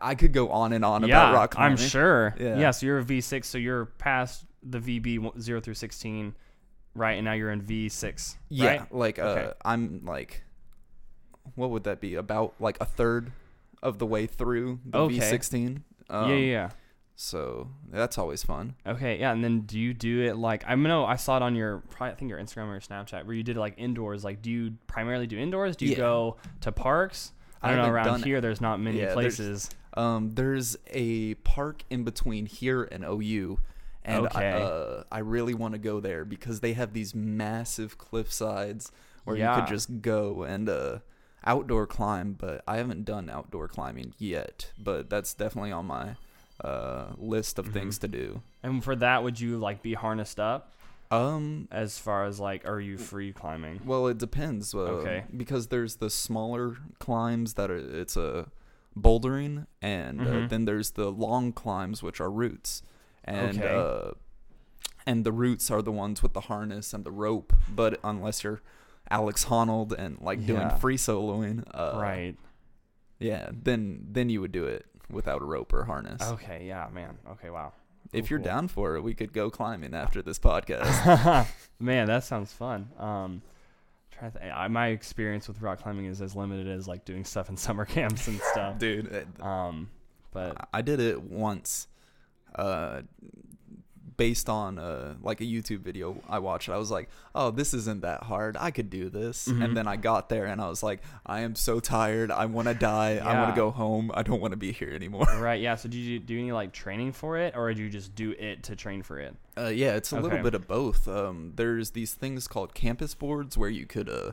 I could go on and on Mm-hmm. yeah, about rock climbing. I'm sure. Yeah. Yeah. So you're a V6. So you're past the VB zero through 16, right? And now you're in V6. Yeah, Right? like uh, Okay. I'm like, what would that be? About like a third of the way through the Okay. V16. Um, yeah, yeah, yeah. So that's always fun. Okay, yeah, and then do you do it like I know I saw it on your probably I think your Instagram or your Snapchat where you did it like indoors. Like, do you primarily do indoors? Do you Yeah. go to parks? I I don't know. haven't Around done- here, there's not many Yeah, there's- places. Um, there's a park in between here and OU, and Okay. I, uh, I really want to go there because they have these massive cliff sides where you Yeah. could just go and uh, outdoor climb. But I haven't done outdoor climbing yet. But that's definitely on my uh, list of Mm-hmm. things to do. And for that, would you like be harnessed up Um, as far as like are you free climbing? Well, it depends. Uh, Okay. Because there's the smaller climbs that are it's a bouldering, and uh, Mhm. then there's the long climbs which are routes, and Okay. uh, and the routes are the ones with the harness and the rope. But unless you're Alex Honnold and like doing free soloing, uh, right. Yeah, then then you would do it without a rope or harness. Okay. Yeah, man. Okay. Wow. if Cool, you're cool. down for it, we could go climbing after this podcast. Man, that sounds fun. Um, trying to th- I, my experience with rock climbing is as limited as like doing stuff in summer camps and stuff. Dude, Um, but I did it once, uh, based on uh like a YouTube video I watched. I was like, "Oh, this isn't that hard. I could do this." Mhm. And then I got there and I was like, "I am so tired. I want to die. I want to go home. I don't want to be here anymore." right, yeah. So did you do any like training for it, or did you just do it to train for it? Uh, yeah, it's a little bit of both. Um, there's these things called campus boards where you could uh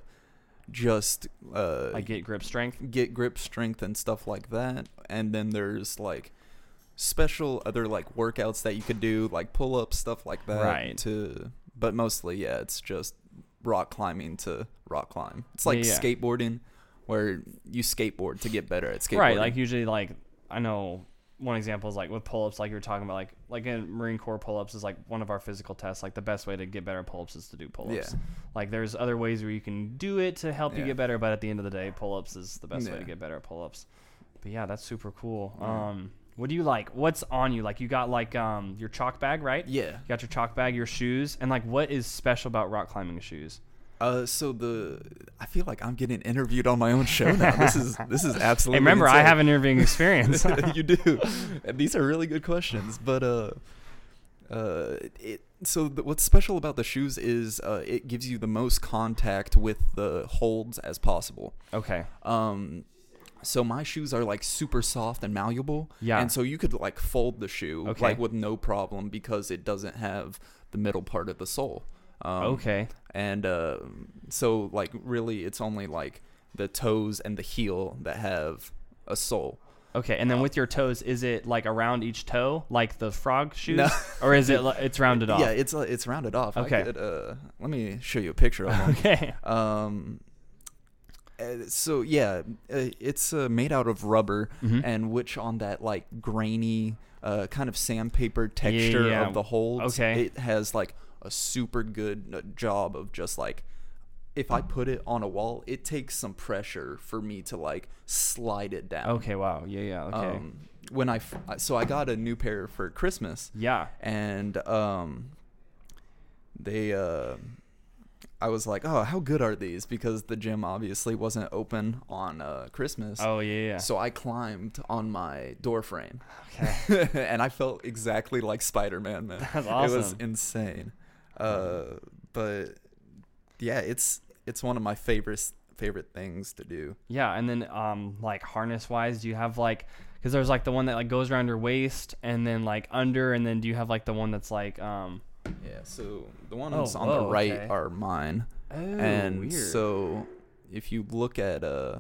just uh Like get grip strength. get grip strength and stuff like that. And then there's like special other like workouts that you could do, like pull ups, stuff like that. Right. To but mostly, yeah, it's just rock climbing to rock climb. It's like Yeah, yeah. skateboarding, where you skateboard to get better at skateboarding. Right, like usually like I know one example is like with pull-ups like you were talking about like like in Marine Corps pull-ups is like one of our physical tests like the best way to get better pull-ups is to do pull-ups. Yeah. Like there's other ways where you can do it to help you get better, but at the end of the day pull-ups is the best way to get better at pull-ups. But yeah, that's super cool. Yeah. Um what do you like? What's on you? Like you got like um your chalk bag, right? yeah. You got your chalk bag, your shoes, and like what is special about rock climbing shoes? Uh, so the I feel like I'm getting interviewed on my own show now. This is this is Hey, absolutely. remember I have an interviewing experience. you do. And these are really good questions, but uh, uh, it. So the, what's special about the shoes is uh, it gives you the most contact with the holds as possible. okay. Um, so my shoes are like super soft and malleable. Yeah. And so you could like fold the shoe Okay. like with no problem because it doesn't have the middle part of the sole. Um, okay. and uh, so like really it's only like the toes and the heel that have a sole Okay, and then Uh, with your toes, is it like around each toe, like the frog shoes, No. or is it it's rounded off? yeah it's uh, it's rounded off Okay. could, uh, let me show you a picture of them Okay. um uh, so yeah uh, it's uh, made out of rubber Mhm. and which on that like grainy uh, kind of sandpaper texture yeah. of the holds Okay. it has like a super good uh, job of just like if I put it on a wall, it takes some pressure for me to like slide it down. Okay. Wow. Yeah. Yeah. Okay. Um, when I f- so I got a new pair for Christmas, yeah. and um, they uh, I was like, oh, how good are these? Because the gym obviously wasn't open on uh, Christmas. Oh yeah. Yeah. So I climbed on my door frame, okay. and I felt exactly like Spider Man, man. That's awesome. It was insane. Uh, but yeah, it's it's one of my favorite favorite things to do. Yeah, and then um like harness wise, do you have like because there's like the one that like goes around your waist and then like under, and then do you have like the one that's like um Yeah. So the ones Oh, on the right okay. are mine, oh and weird. so if you look at uh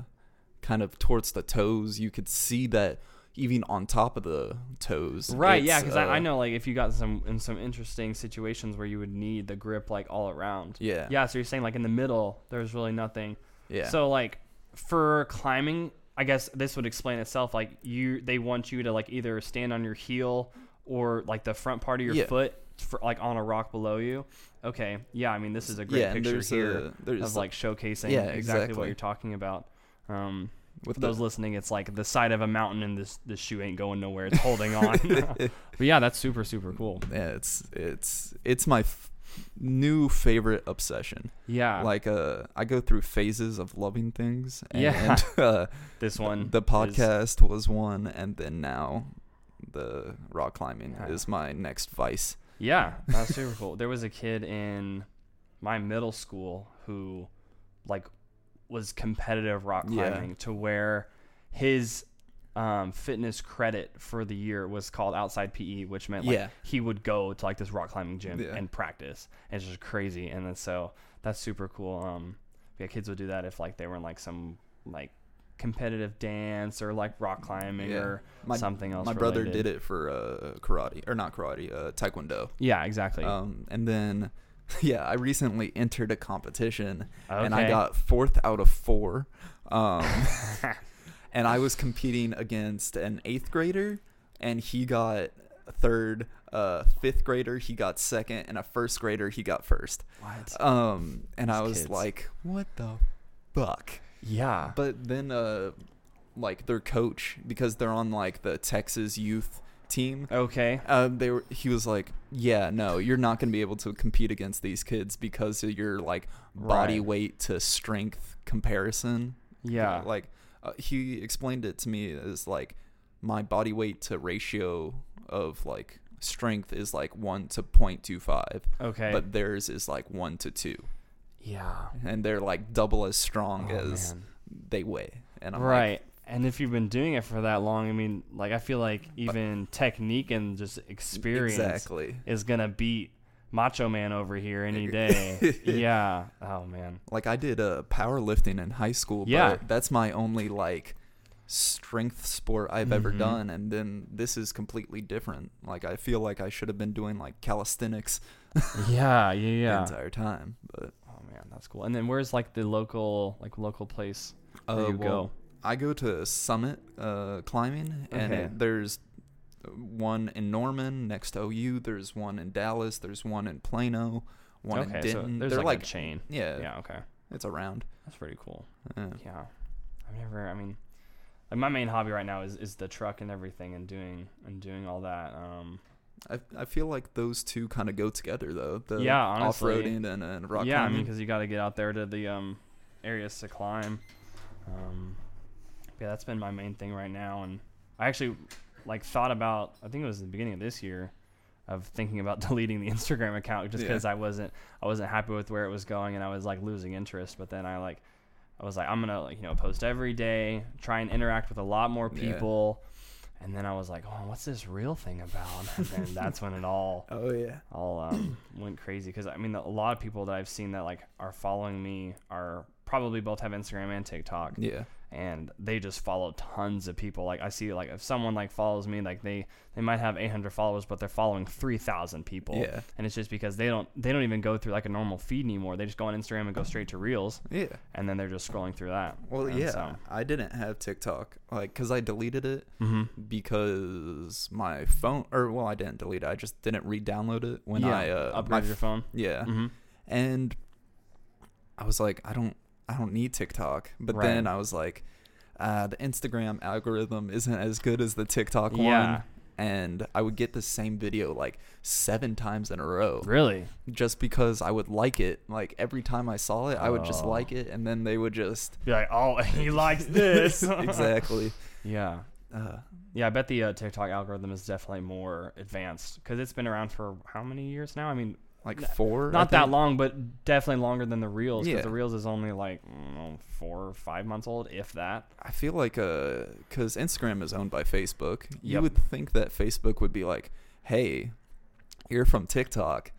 kind of towards the toes, you could see that even on top of the toes. right yeah because I, I uh, know like if you got some in some interesting situations where you would need the grip like all around. Yeah. Yeah, so you're saying like in the middle, there's really nothing. Yeah. So like for climbing, I guess this would explain itself. Like you, they want you to like either stand on your heel or like the front part of your Yeah. foot for, like on a rock below you. Okay, yeah. I mean, this is a great yeah, picture here a, of like showcasing Yeah, exactly, what you're talking about. Um, with those listening, it's like the side of a mountain, and this this shoe ain't going nowhere. It's holding on. but yeah, that's super super cool. yeah, it's it's it's my f- new favorite obsession. Yeah, Like uh, I go through phases of loving things. And, Yeah. uh, this one. the is- podcast was one, and then now the rock climbing Yeah. is my next vice. Yeah, that's super cool. There was a kid in my middle school who like was competitive rock Yeah. climbing to where his um, fitness credit for the year was called outside PE, which meant like Yeah. he would go to like this rock climbing gym Yeah. and practice. And it's just crazy. And then so that's super cool. Um, yeah, kids would do that if like they were in like some like competitive dance or like rock climbing Yeah. or My something else. my brother related. did it for uh, karate or not karate, uh, taekwondo. Yeah, exactly. Um, and then yeah, I recently entered a competition and I got fourth out of four. Um, and I was competing against an eighth grader, and he got third. Uh, fifth grader, he got second, and a first grader, he got first. what? Um, and I was kids. like, "What the fuck?" Yeah. But then, uh, like their coach, because they're on like the Texas youth team, Okay. uh, they were. He was like, "Yeah, no, you're not gonna be able to compete against these kids because of your like body Right. weight to strength comparison." Yeah. like uh, he explained it to me as like my body weight to ratio of like strength is like one to 0.25, Okay. but theirs is like one to two, yeah. and they're like double as strong Oh, as man. they weigh. And I'm right. like, and if you've been doing it for that long, I mean, like I feel like even technique and just experience exactly. is gonna beat Macho Man over here any day. yeah. Oh man. Like I did uh, powerlifting in high school, Yeah. but that's my only like strength sport I've ever Mhm. done, and then this is completely different. Like I feel like I should have been doing like calisthenics Yeah. Yeah. the Yeah. entire time, but man, that's cool. And then where's like the local like local place where uh, you well, go? I go to Summit uh, climbing, and Okay. it, there's one in Norman next to OU. There's one in Dallas. There's one in Plano. One okay. in So Denton. there's They're like, like, a chain. yeah, Yeah. Okay. it's around. That's pretty cool. Yeah. Yeah. I've never I mean like my main hobby right now is, is the truck and everything and doing and doing all that. Um I, I feel like those two kind of go together though. The Yeah, honestly. off-roading and, and rock yeah, I mean because you got to get out there to the um areas to climb. Um yeah, that's been my main thing right now and I actually like thought about I think it was the beginning of this year of thinking about deleting the Instagram account just Yeah. because I wasn't I wasn't happy with where it was going and I was like losing interest. But then I like I was like I'm gonna like you know post every day, try and interact with a lot more Yeah. And then I was like, oh, what's this real thing about? And then that's when it all oh yeah. all um, went crazy because I mean a lot of people that I've seen that like are following me are probably both have Instagram and TikTok Yeah. And they just follow tons of people like I see like if someone like follows me like they they might have 800 followers but they're following 3000 people Yeah. and it's just because they don't they don't even go through like a normal feed anymore they just go on Instagram and go straight to reels Yeah. and then they're just scrolling through that Well, And yeah. so- I didn't have TikTok like cuz I deleted it Mhm. because my phone or well, I didn't delete it. I just didn't re-download it when yeah I uh upgraded my your phone yeah. hmm And I was like, I don't I don't need TikTok. But Right. then I was like, uh, the Instagram algorithm isn't as good as the TikTok Yeah. one. And I would get the same video like seven times in a row Really? just because I would like it. Like every time I saw it, I would just Oh. like it, and then they would just Be like, oh, he likes this. exactly. Yeah. Uh, Yeah, I bet the uh, TikTok algorithm is definitely more advanced because it's been around for how many years now? I mean, like four. Not that long, but definitely longer than the Reels. Because Yeah. the Reels is only like I don't know, four or five months old, if that. I feel like uh, because Instagram is owned by Facebook, you Yep. would think that Facebook would be like, "Hey, you're from TikTok,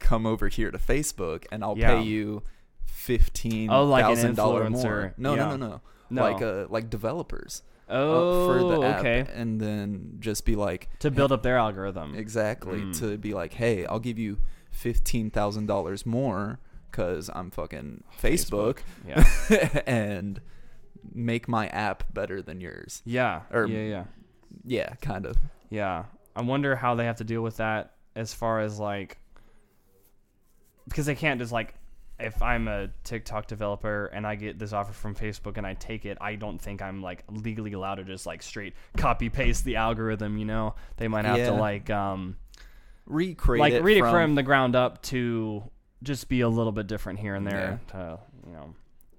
come over here to Facebook, and I'll Yeah. pay you fifteen Oh, like an thousand dollar more." influencer. No, Yeah. no, no, no, No. Like uh, like developers uh, oh, for the app, okay. and then just be like, To build up their algorithm. Exactly. Mm. To be like, hey, I'll give you fifteen thousand dollars more because I'm fucking Facebook, Yeah. and make my app better than yours. Yeah. Or- yeah. Yeah. Yeah, kind of. Yeah. I wonder how they have to deal with that as far as like because they can't just like if I'm a TikTok developer and I get this offer from Facebook and I take it, I don't think I'm like legally allowed to just like straight copy paste the algorithm, you know? They might have to like um Recreate like it read from, it from the ground up to just be a little bit different here and there Yeah. to you know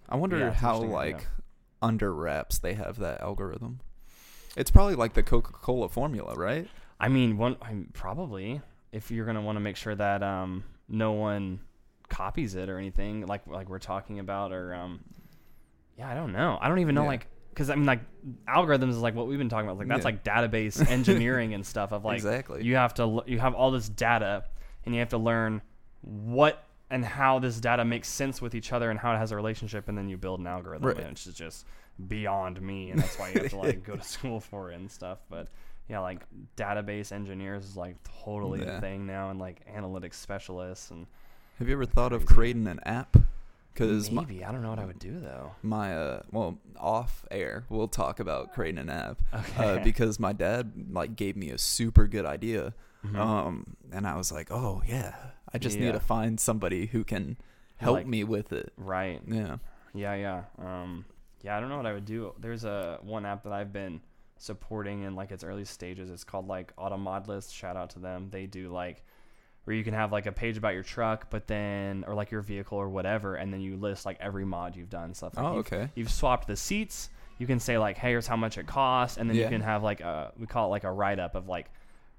I wonder Yeah, how like yeah. under wraps they have that algorithm. It's probably like the Coca-Cola formula, right? I mean, one I mean, probably if you're gonna want to make sure that um, no one copies it or anything like like we're talking about, or um, yeah, I don't know. I don't even know like because I mean like algorithms is like what we've been talking about. Like that's Yeah. like database engineering and stuff of like exactly. you have to you have all this data and you have to learn what and how this data makes sense with each other and how it has a relationship and then you build an algorithm Right. which is just beyond me and that's why you have to like go to school for it and stuff but yeah like database engineers is like totally Yeah. the thing now and like analytics specialists and have you ever thought of creating an app? Because my, maybe I don't know what I would do though my uh, well, off air, we'll talk about creating an app. okay uh, because my dad like gave me a super good idea, Mhm. um, and I was like, oh yeah, I just Yeah. need to find somebody who can help Like- me with it. right Yeah, Yeah, yeah. Um, yeah, I don't know what I would do. There's a one app that I've been supporting in like its early stages. It's called like Automodlist. Shout out to them. They do like where you can have like a page about your truck, but then or like your vehicle or whatever, and then you list like every mod you've done stuff. Like Oh, you've, okay. You've swapped the seats. You can say like, hey, here's how much it costs, and then you can have like a we call it like a write up of like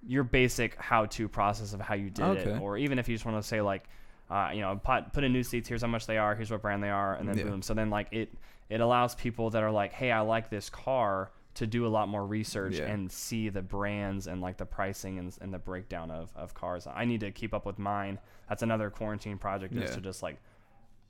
your basic how to process of how you did Okay. it, or even if you just want to say like uh, you know, put, put in new seats. Here's how much they are. Here's what brand they are, and then Yeah. boom. So then, like it, it allows people that are like, hey, I like this car to do a lot more research Yeah. and see the brands and like the pricing and, and the breakdown of, of cars. I need to keep up with mine. That's another quarantine project is Yeah. to just like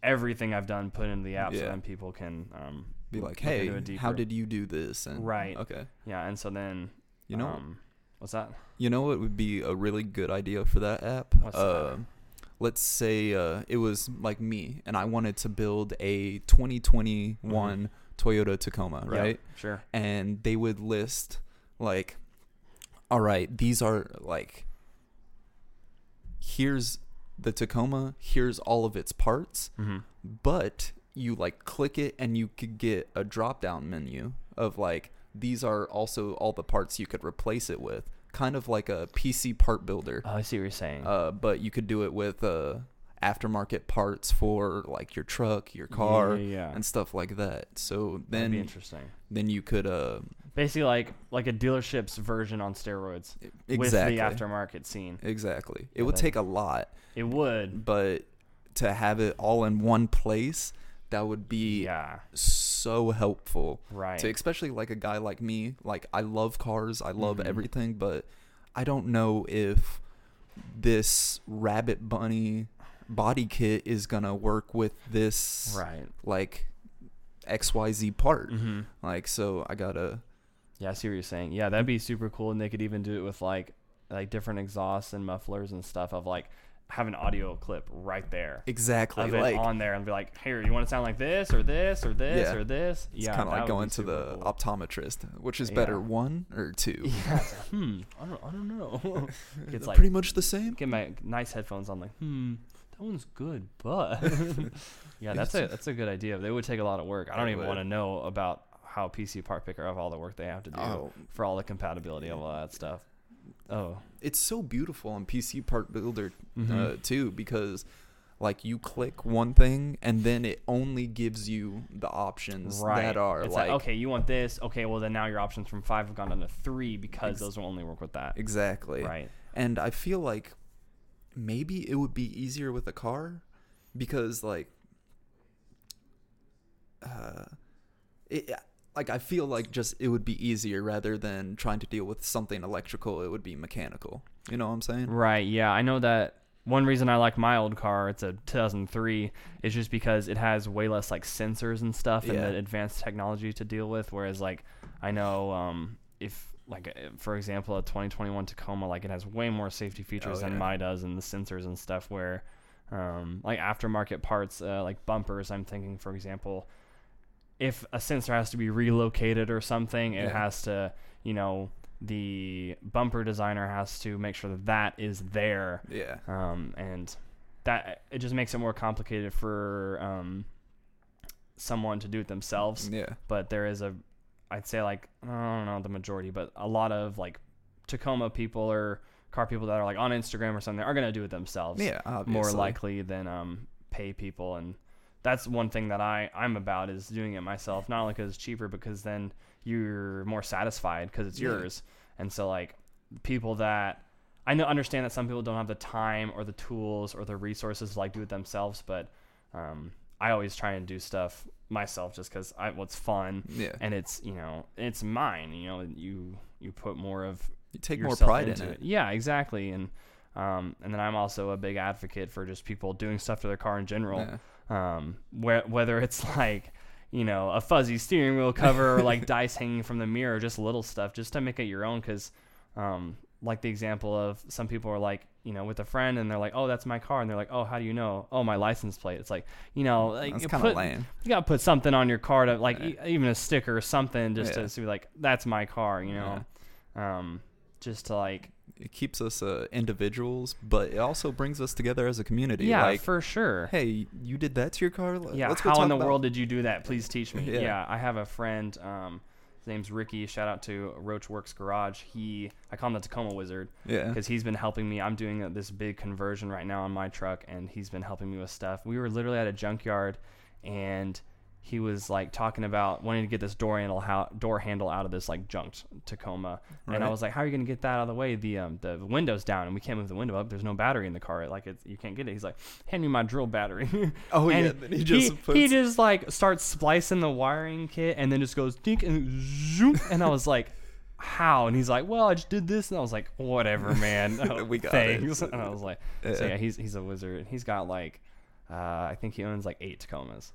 everything I've done put into the app so then people can um, be like, hey, it how did you do this? And Right. Okay. yeah, and so then You know, um, what's that? you know what would be a really good idea for that app? What's that? uh, Let's say uh, it was like me, and I wanted to build a 2021 Toyota Tacoma. Yeah, right? sure. and they would list like all right these are like here's the Tacoma here's all of its parts Mm-hmm. but you like click it and you could get a drop down menu of like these are also all the parts you could replace it with kind of like a PC part builder Oh, I see what you're saying. uh, but you could do it with uh, aftermarket parts for like your truck your car yeah, yeah. and stuff like that so then interesting. then you could uh Basically, like like a dealership's version on steroids exactly with the aftermarket scene. exactly it Yeah, would take a lot It would. but to have it all in one place that would be Yeah. so helpful Right. to especially like a guy like me like i love cars i love Mhm. everything but i don't know if this rabbit bunny body kit is gonna work with this right. like xyz part Mm-hmm. like so i gotta Yeah, I see what you're saying. Yeah, that'd be super cool, and they could even do it with like like different exhausts and mufflers and stuff. Of like have an audio clip right there exactly like on there, and be like, "Here, you want to sound like this or this or this Yeah. or this?" It's yeah, kind of like going to the cool. optometrist, which is better, one or two? Yeah, like, hmm. I don't. I don't know. it's like pretty much the same. get my nice headphones on. Like, hmm. One's good, but yeah, that's a that's a good idea. They would take a lot of work. I don't even would. want to know about how PC Part Picker of all the work they have to do Oh, for all the compatibility of all that stuff. Oh, it's so beautiful on PC Part Builder Mhm. uh, too because like you click one thing and then it only gives you the options right. that are it's like, like, okay, you want this. Okay, well then now your options from five have gone down to three because Ex- those will only work with that. exactly Right. and i feel like maybe it would be easier with a car because like uh it like i feel like just it would be easier rather than trying to deal with something electrical it would be mechanical you know what i'm saying Right. Yeah, I know that. One reason I like my old car, it's a 2003, is just because it has way less like sensors and stuff and the advanced technology to deal with. Whereas like I know um, if like uh, for example a 2021 Tacoma, like it has way more safety features Oh, than my does and the sensors and stuff. Where um, like aftermarket parts, uh, like bumpers, I'm thinking for example, if a sensor has to be relocated or something, it Yeah. has to you know the bumper designer has to make sure that that is there yeah um, and that it just makes it more complicated for um, someone to do it themselves yeah but there is a i'd say like i don't know the majority but a lot of like tacoma people or car people that are like on instagram or something are going to do it themselves yeah obviously. more likely than um, pay people and that's one thing that I, I'm about is doing it myself not only because it's cheaper because then you're more satisfied because it's Yeah. yours and so like people that I know understand that some people don't have the time or the tools or the resources to like do it themselves but um, I always try and do stuff myself just because I what's fun yeah and it's you know it's mine you know you you put more of you take more pride in into it Yeah, exactly. And um, and then I'm also a big advocate for just people doing stuff to their car in general. Yeah. Um, where, whether it's like you know a fuzzy steering wheel cover or like dice hanging from the mirror, just little stuff, just to make it your own. Because um, like the example of some people are like you know with a friend and they're like oh that's my car and they're like oh how do you know oh my license plate it's like you know like That's you kind of put- lame. you gotta put something on your car to like Yeah. e- even a sticker or something just Yeah. to be like that's my car you know um just to like It keeps us uh, individuals, but it also brings us together as a community. yeah like, for sure hey, you did that to your car? Yeah let's how in the world did you do that please teach me Yeah. yeah, i have a friend um his name's ricky. Shout out to roach works garage. He i call him the tacoma wizard Yeah. because he's been helping me. I'm doing uh, this big conversion right now on my truck and he's been helping me with stuff. We were literally at a junkyard and he was like talking about wanting to get this door handle how door handle out of this like junked Tacoma, and I was like, "How are you gonna get that out of the way? The um the windows down, and we can't move the window up. There's no battery in the car. Like it's you can't get it." He's like, "Hand me my drill battery." Oh yeah. He just he, puts. he just like starts splicing the wiring kit, and then just goes dink and zoom, and I was like. How? And he's like, "Well, I just did this," and I was like, "Whatever, man. Oh, We got it. thanks." And I was like, "So Yeah. yeah, he's he's a wizard. He's got like, uh, I think he owns like eight Tacomas.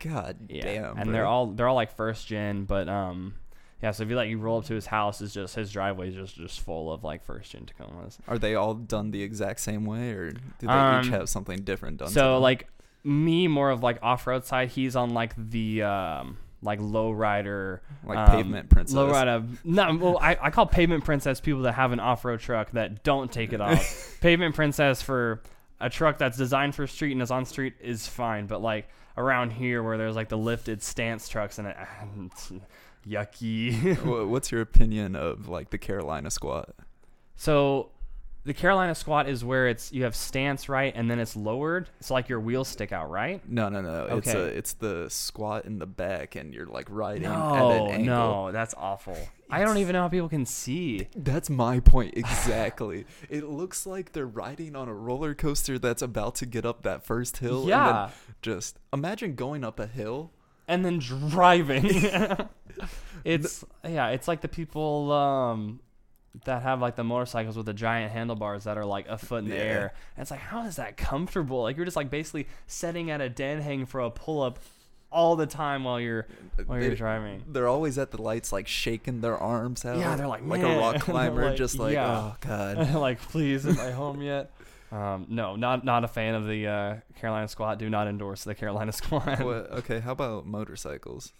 God Yeah, damn. and bro. they're all they're all like first gen, but um, yeah. So if you like you roll up to his house, it's just his driveway is just just full of like first gen Tacomas. Are they all done the exact same way, or do they Um, each have something different done? to So like me, more of like off road side. He's on like the um like low rider like um, pavement princess. Low rider. No, well, I, I call pavement princess people that have an off road truck that don't take it off. pavement princess for a truck that's designed for street and is on street is fine, but like around here where there's like the lifted stance trucks and it, yucky. What's your opinion of like the Carolina squat? so the Carolina squat is where it's you have stance right and then it's lowered. It's like your wheels stick out, right? No, no, no. It's a, Okay. it's the squat in the back, and you're like riding at an No, angle. no, that's awful. I don't even know how people can see. That's my point exactly. it looks like they're riding on a roller coaster that's about to get up that first hill. And Yeah. then just imagine going up a hill. and then driving. it's yeah, it's like the people um, that have like the motorcycles with the giant handlebars that are like a foot in the Yeah. air. And it's like, how is that comfortable? Like you're just like basically setting at a dead hang for a pull up all the time while you're while you're driving. They're always at the lights, like shaking their arms out. Yeah, they're like, like "Man." a rock climber, Like, just like, yeah. oh god. like, please, am I home yet? Um, no, not not a fan of the uh, Carolina squat. Do not endorse the Carolina squat. Well, okay, how about motorcycles?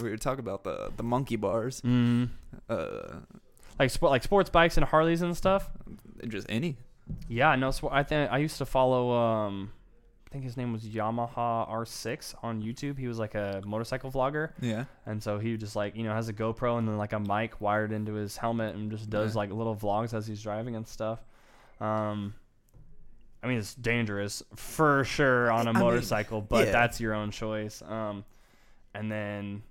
We were talking about the the monkey bars. Mm, Uh, like sport, like sports bikes and Harleys and stuff. just any. Yeah, no. So I think I used to follow. Um, I think his name was Yamaha R6 on YouTube. He was like a motorcycle vlogger, Yeah. and so he just like you know has a GoPro and then like a mic wired into his helmet and just does Yeah. like little vlogs as he's driving and stuff. Um, I mean, it's dangerous for sure on a I mean, motorcycle, but yeah. that's your own choice. Um, and then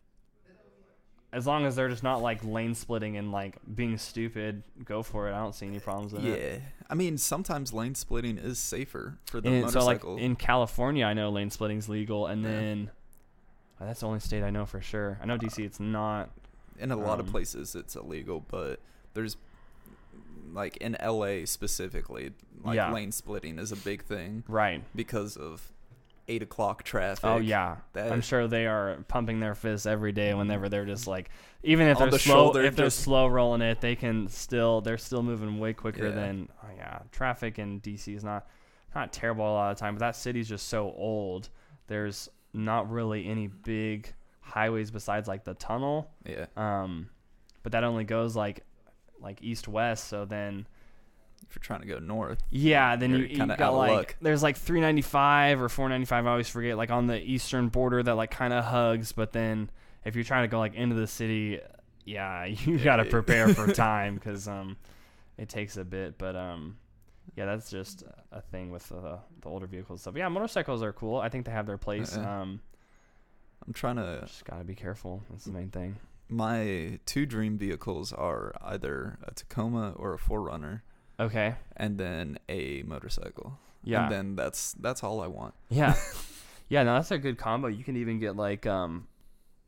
as long as they're just not like lane splitting and like being stupid, go for it. I don't see any problems in it. Yeah. I mean, sometimes lane splitting is safer for the And so like in California, I know lane splitting's legal, and Yeah. then uh, that's the only state I know for sure. I know DC, it's not. in a lot of um, places it's illegal, but there's like in LA specifically, like Yeah. lane splitting is a big thing Right. because of eight o'clock traffic. Oh yeah, that- I'm sure they are pumping their fists every day whenever they're just like, even if they're the slow, shoulder, if they're just- slow rolling it, they can still they're still moving way quicker Yeah. than oh yeah. Traffic in DC is not not terrible a lot of the time, but that city's just so old. There's not really any big highways besides like the tunnel. Yeah. Um, but that only goes like like east west. So then If you're trying to go north. yeah, then you, You're kinda got like luck. there's like 395 or 495. I always forget like on the eastern border that like kind of hugs. But then if you're trying to go like into the city, yeah, you got to prepare for time because um it takes a bit. But um yeah, that's just a thing with uh, the older vehicles stuff. Yeah, motorcycles are cool. I think they have their place. Uh-uh. Um, I'm trying to just gotta be careful. That's the main thing. my two dream vehicles are either a Tacoma or a 4Runner Okay. and then a motorcycle. Yeah. And then that's that's all I want. Yeah. yeah, no, that's a good combo. You can even get like um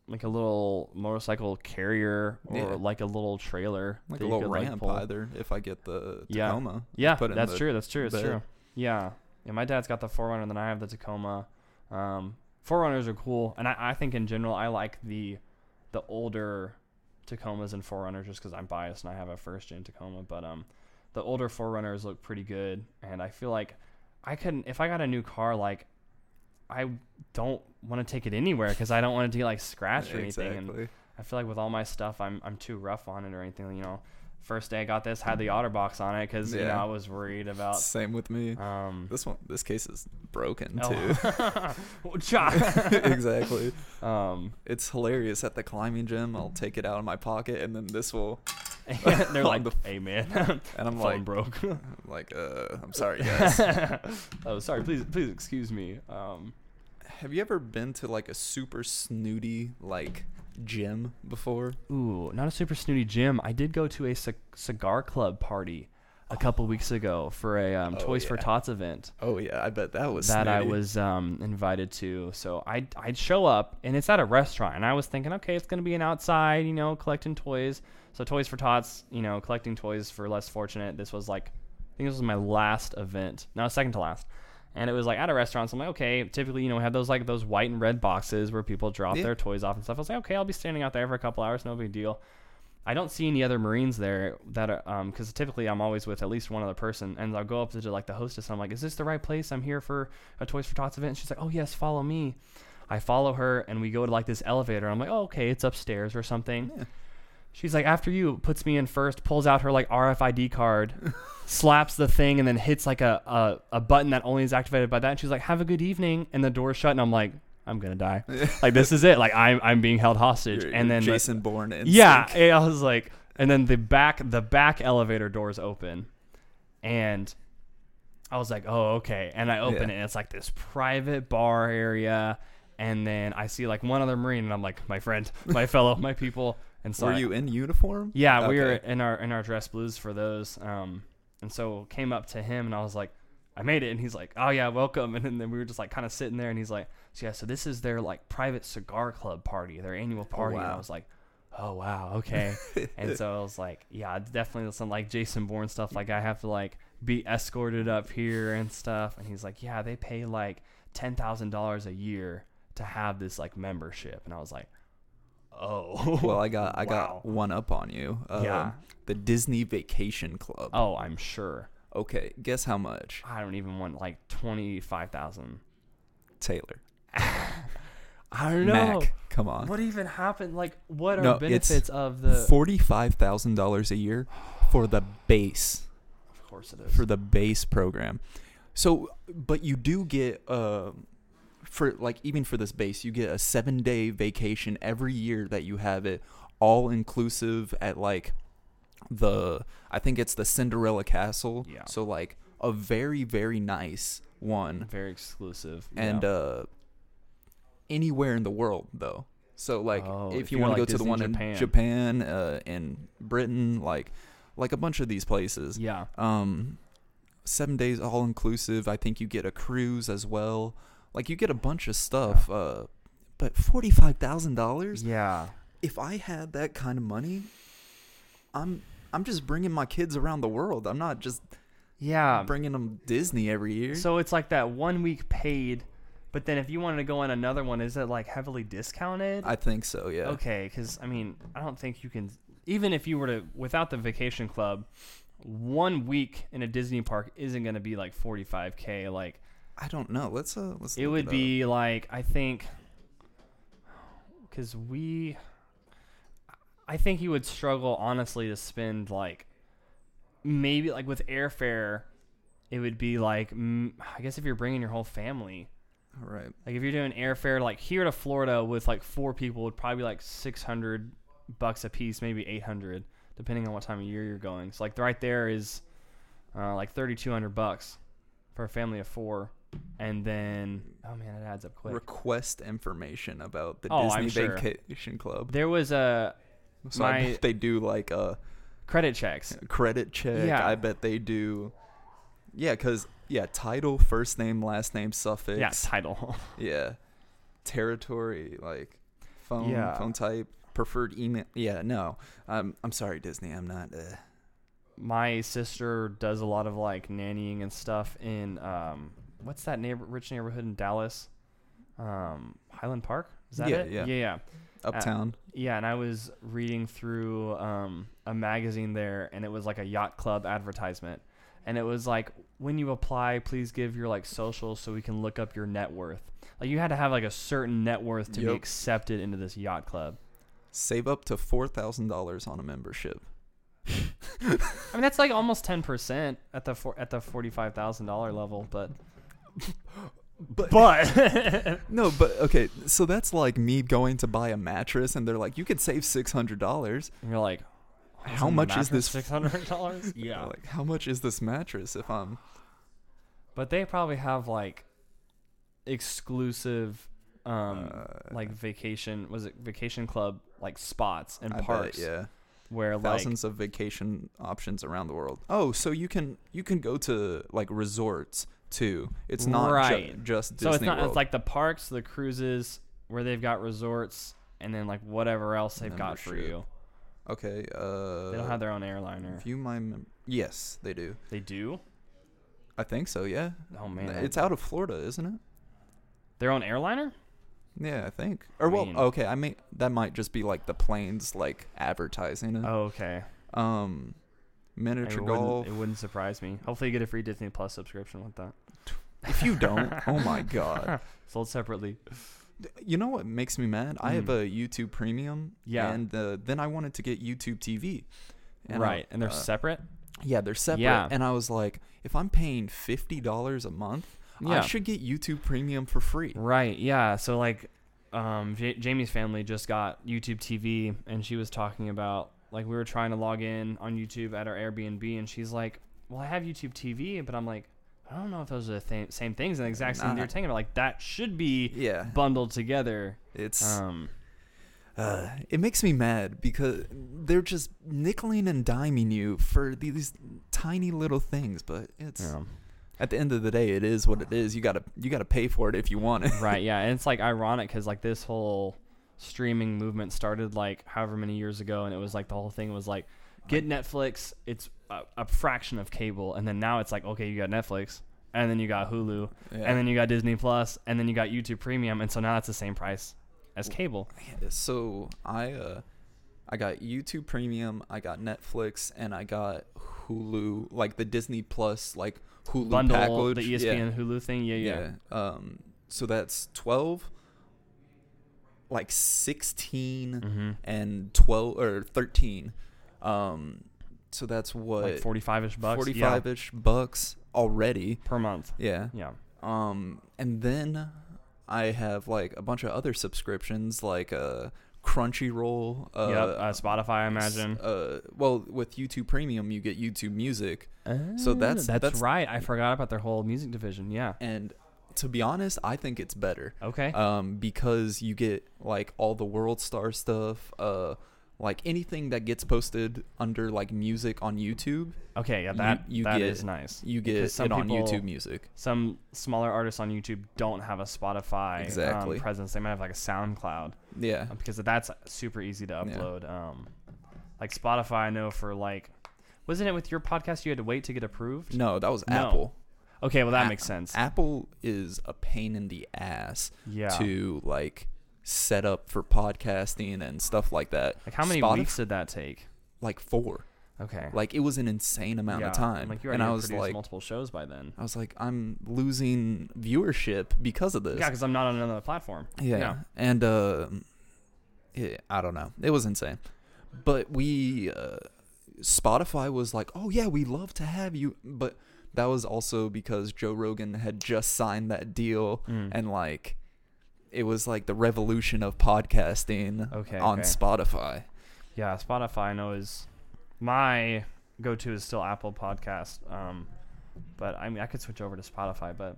like a little motorcycle carrier or Yeah. like a little trailer. Like a little could, like, ramp pull. either if I get the Tacoma. Yeah, put in that's the true. That's true. It's true. Yeah. Yeah, my dad's got the 4Runner, and then I have the Tacoma. Um, 4Runners are cool, and I, I think in general I like the the older Tacomas and 4Runners just because I'm biased and I have a first gen Tacoma. But um, the older 4Runners look pretty good, and I feel like I couldn't if I got a new car like. I don't want to take it anywhere because I don't want it to get like scratched or anything. And I feel like with all my stuff, I'm I'm too rough on it or anything. You know, first day I got this had the OtterBox on it because you know I was worried about. Same with me. Um, This one, this case is broken oh. too. Exactly. um, It's hilarious at the climbing gym. I'll take it out of my pocket, and then this will, they're like, the- "Hey man, and I'm phone like, broke." I'm like, uh, I'm sorry, guys. oh, sorry. Please, please excuse me. Um, Have you ever been to like a super snooty like gym before? ooh, not a super snooty gym. I did go to a c- cigar club party a couple weeks ago for a um, Oh, Toys for yeah. Tots event. Oh yeah, I bet that was that I snooty. was um, invited to. So I'd, I'd show up, and it's at a restaurant, and I was thinking, okay, it's going to be an outside, you know, collecting toys. So Toys for Tots, you know, collecting toys for less fortunate. This was like, I think this was my last event. No, second to last. And it was like at a restaurant. So I'm like, okay, typically, you know, we have those like those white and red boxes where people drop Yeah. their toys off and stuff. I was like, okay, I'll be standing out there for a couple hours, no big deal. I don't see any other Marines there that are, um, because typically I'm always with at least one other person, and I'll go up to like the hostess, and I'm like, "Is this the right place? I'm here for a Toys for Tots event." And she's like, "Oh yes, follow me." I follow her, and we go to like this elevator. I'm like, "Oh okay, it's upstairs or something." Yeah. She's like, after you, puts me in first, pulls out her like RFID card, slaps the thing, and then hits like a, a a button that only is activated by that. And she's like, "Have a good evening," and the door's shut, and I'm like, "I'm gonna die." like this is it. Like I'm I'm being held hostage, You're- and then the- Jason Bourne. Instinct. yeah, I was like, and then the back the back elevator doors open, and I was like, oh okay, and I open Yeah. it, and it's like this private bar area, and then I see like one other marine, and I'm like, my friend, my fellow, my people, and so Were I- you in uniform? yeah, we were in our in our dress blues for those. Um, and so came up to him and I was like, I made it, and he's like, Oh yeah, welcome. And then we were just like kind of sitting there, and he's like, So yeah, so this is their like private cigar club party, their annual party. And I was like, Oh wow, okay. and so I was like, Yeah, definitely some like Jason Bourne stuff. Like I have to like be escorted up here and stuff. And he's like, Yeah, they pay like ten thousand dollars a year to have this like membership. And I was like, Oh. Well, I got I Wow. got one up on you. Um, Yeah. The Disney Vacation Club. Oh, I'm sure. Okay, guess how much? I don't even want like twenty five thousand. Taylor. I don't know. Mac, come on. What even happened? Like, what are No, it's benefits of the? Forty-five thousand dollars a year for the base. of course it is. for the base program. So, but you do get uh, for like even for this base, you get a seven day vacation every year that you have it, all inclusive at like the I think it's the Cinderella Castle. Yeah. So like a very very nice one, Very exclusive. and yeah. uh, anywhere in the world though. So like Oh, if if you want to like, go to the one Japan. in Japan, uh, in Britain, like like a bunch of these places. yeah. Um, seven days all inclusive. I think you get a cruise as well. Like you get a bunch of stuff. Uh, but forty five thousand dollars. Yeah. If I had that kind of money, I'm I'm just bringing my kids around the world. I'm not just Yeah. bringing them Disney every year. So it's like that one week paid, but then if you wanted to go on another one, is it like heavily discounted? I think so. Yeah. Okay, because I mean, I don't think you can. Even if you were to, without the vacation club, one week in a Disney park isn't going to be like 45k. Like I don't know. Let's uh let's. it would up. be like I think, because we, I think you would struggle honestly to spend like, maybe like with airfare, it would be like I guess if you're bringing your whole family. All right. Like if you're doing airfare, like here to Florida with like four people would probably be like six hundred bucks a piece, maybe eight hundred, depending on what time of year you're going. So like right there is uh, like thirty two hundred bucks for a family of four, and then oh man, it adds up quick. Request information about the Oh, I'm Disney sure. Vacation Club. there was a So I my- bet they do like a credit checks. credit check. Yeah. I bet they do. Yeah, cause yeah, title, first name, last name, suffix. Yeah, title. Yeah. Territory, like phone, Yeah. phone type, preferred email. Yeah, no. Um, I'm sorry, Disney. I'm not. Uh, my sister does a lot of like nannying and stuff in um what's that neighbor rich neighborhood in Dallas? Um Highland Park? Is that Yeah, it? yeah. Yeah, yeah. uptown. Yeah, and I was reading through um, a magazine there, and it was like a yacht club advertisement, and it was like, when you apply, please give your like social so we can look up your net worth. Like you had to have like a certain net worth to be accepted into this yacht club. Save up to four thousand dollars on a membership. I mean, that's like almost ten percent at the for, at the forty five thousand dollar level, but But but no, but okay. So that's like me going to buy a mattress, and they're like, "You could save six hundred dollars." And you're like, How much is this- Six hundred dollars. yeah, Like, how much is this mattress? If I'm but they probably have like exclusive um uh, like vacation was it vacation club like spots and I bet, parks yeah. where like thousands of vacation options around the world. Oh, so you can you can go to like resorts too. It's not ju- Right. just so it's not World. it's like the parks the cruises where they've got resorts and then like whatever else they've got for Membership. you okay. Uh, they don't have their own airliner view my mem- yes, they do. they do I think so. Yeah. oh man it's out of Florida, isn't it? their own airliner Yeah, I think. Or well, mean- okay. I mean that might just be like the planes like advertising it. oh okay Um, it miniature wouldn't, golf. it wouldn't surprise me hopefully you get a free disney plus subscription with that If you don't, oh my god. sold separately You know what makes me mad? I have Mm. a YouTube Premium. Yeah. And uh, then I wanted to get YouTube TV. I- right and they're uh, separate Yeah, they're separate. Yeah. And I was like, if I'm paying fifty dollars a month, I should get YouTube Premium for free. Right. Yeah. So like, um, J- Jamie's family just got YouTube TV, and she was talking about like we were trying to log in on YouTube at our Airbnb, and she's like, "Well, I have YouTube TV," but I'm like, I don't know if those are the th- same things and the exact same Nah. you're talking about. Like that should be Yeah, bundled together. it's Um, uh, it makes me mad because they're just nickeling and diming you for these tiny little things. But it's yeah. at the end of the day, it is what it is. You gotta you gotta pay for it if you want it. right. Yeah. And it's like ironic because like this whole streaming movement started like however many years ago, and it was like the whole thing was like get Netflix. It's a, a fraction of cable, and then now it's like okay, you got Netflix, and then you got Hulu, Yeah. and then you got Disney Plus, and then you got YouTube Premium, and so now it's the same price as cable. So I uh I got YouTube Premium, I got Netflix, and I got Hulu, like the Disney Plus, like Hulu Bundle package. the ESPN Hulu thing. Yeah, yeah. Yeah. Um. So that's twelve, like 16 Mm-hmm. and twelve or thirteen. Um. so that's what like 45ish bucks. 45 ish bucks already. per month. Yeah. Yeah. Um, and then I have like a bunch of other subscriptions, like uh, Crunchyroll. Uh, yep. Uh, Spotify, I imagine. Uh, well, with YouTube Premium, you get YouTube Music, so that's- that's, that's- right. I forgot about their whole music division. Yeah. and to be honest, I think it's better. Okay. Um, because you get like all the World Star stuff. Uh, like anything that gets posted under like music on YouTube, okay. Yeah. That you that get- is nice. you get some it on people- YouTube Music. Some smaller artists on YouTube don't have a Spotify Exactly. um, presence. They might have like a SoundCloud Yeah. uh, because that's super easy to Yeah. upload. Um, like Spotify, I know for like, wasn't it with your podcast you had to wait to get approved? No, that was No. Apple. Okay, well that A- makes sense. Apple is a pain in the ass yeah. to like set up for podcasting and stuff like that. Like how many Spotif- weeks did that take? Like four. Okay. Like it was an insane amount Yeah, of time. Like you and I was like multiple shows by then. I was like I'm losing viewership because of this. Yeah, because I'm not on another platform. Yeah. Yeah. And uh yeah, I don't know. It was insane. But we uh Spotify was like, "Oh yeah, we love to have you." But that was also because Joe Rogan had just signed that deal Mm. and like it was like the revolution of podcasting Okay, on okay. Spotify. Yeah, Spotify I know is my go-to is still Apple Podcast. Um, but I mean I could switch over to Spotify, but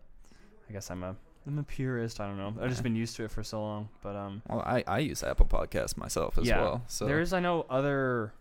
I guess I'm a I'm a purist. I don't know. I've just been used to it for so long. But um, Well, I, I use Apple Podcasts myself as yeah, well. So there's I know other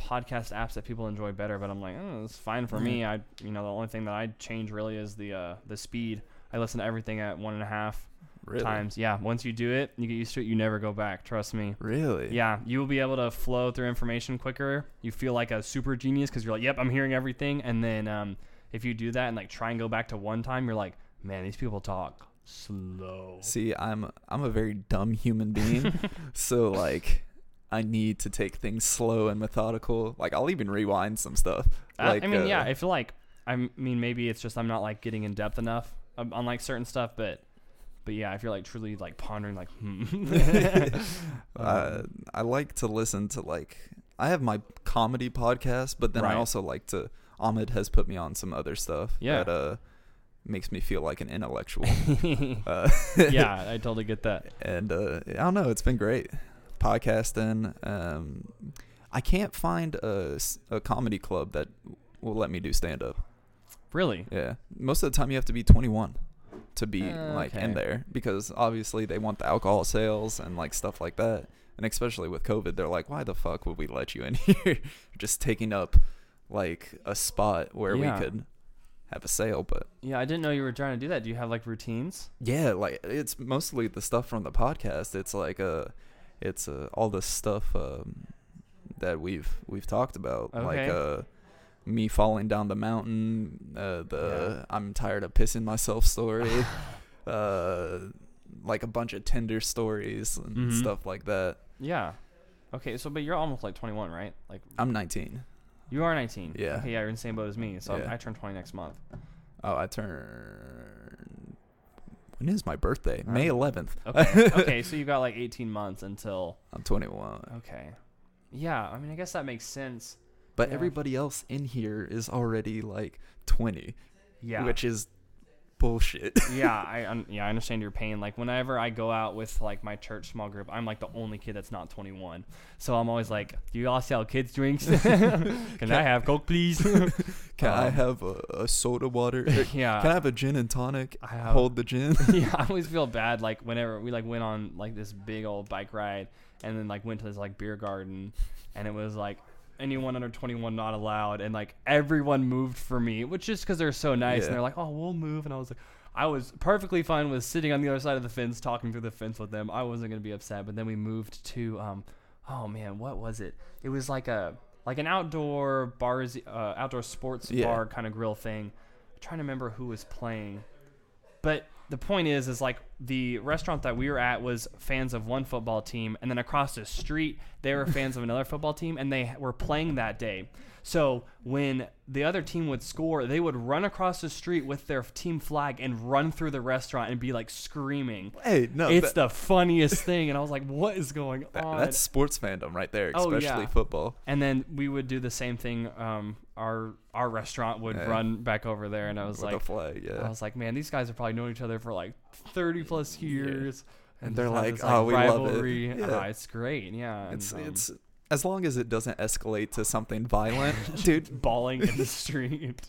podcast apps that people enjoy better, but I'm like, oh, it's fine for me. I you know the only thing that I change really is the uh, the speed. I listen to everything at one and a half really, times. Yeah, once you do it, you get used to it. You never go back. Trust me. Really? Yeah, you will be able to flow through information quicker. You feel like a super genius because you're like, yep, I'm hearing everything. And then um, if you do that and like try and go back to one time, you're like, man, these people talk slow. See, I'm I'm a very dumb human being. so like I need to take things slow and methodical. Like I'll even rewind some stuff. Uh, Like I mean, yeah, uh, I feel like I mean maybe it's just I'm not like getting in depth enough on like certain stuff, but but yeah, if you're like truly like pondering like, hmm. uh, I like to listen to like I have my comedy podcast, but then I also like to Ahmed has put me on some other stuff Yeah. that uh makes me feel like an intellectual. uh, yeah, I totally get that. and uh, I don't know, it's been great podcasting. Um, I can't find a comedy club that will let me do stand up. Really? Yeah, most of the time you have to be 21 to be Uh, like in there because obviously they want the alcohol sales and like stuff like that. And especially with COVID, they're like, "Why the fuck would we let you in here? Just taking up like a spot where Yeah. we could have a sale." But Yeah, I didn't know you were trying to do that. Do you have like routines? yeah, like it's mostly the stuff from the podcast. It's like uh it's uh, all the stuff um, that we've we've talked about, like uh me falling down the mountain, uh, the I'm tired of pissing myself story, uh, like a bunch of Tinder stories and Mhm. stuff like that. Yeah. Okay, so but you're almost like 21, right? Like I'm 19. you are 19. Yeah. Okay, yeah, you're in the same boat as me. So Yeah. I turn 20 next month. Oh, I turn. When is my birthday? May Um, 11th. Okay. okay, so you got like 18 months until. I'm 21. Okay. Yeah, I mean, I guess that makes sense. But Yeah. everybody else in here is already like 20, Yeah. which is bullshit. yeah, I un- yeah I understand your pain. Like whenever I go out with like my church small group, I'm like the only kid that's not 21. So I'm always like, "Do you all sell kids drinks? Can I have Coke, please?" Can I Um, have a, a soda water? yeah. Can I have a gin and tonic? I have- Hold the gin. yeah, I always feel bad like whenever we like went on like this big old bike ride and then like went to this like beer garden and it was like anyone under 21 not allowed and like everyone moved for me which is because they're so nice Yeah. and they're like oh we'll move and i was like i was perfectly fine with sitting on the other side of the fence talking through the fence with them i wasn't going to be upset but then we moved to um oh man what was it it was like a like an outdoor bars uh, outdoor sports Yeah. bar kind of grill thing I'm trying to remember who was playing but the point is is like the restaurant that we were at was fans of one football team, and then across the street they were fans of another football team, and they were playing that day. So when the other team would score, they would run across the street with their team flag and run through the restaurant and be like screaming. Hey, no, it's that- the funniest thing, and I was like, "What is going that- on?" that's sports fandom right there, Oh, especially yeah. football. and then we would do the same thing. Um, our our restaurant would Yeah. run back over there, and I was with like, the flag, yeah. I was like, man, these guys have probably known each other for like thirty plus years, And they're have like, this, "Oh, we love it." rivalry. Yeah. Ah, it's great, yeah. and, it's um, it's as long as it doesn't escalate to something violent, dude. bawling in the street.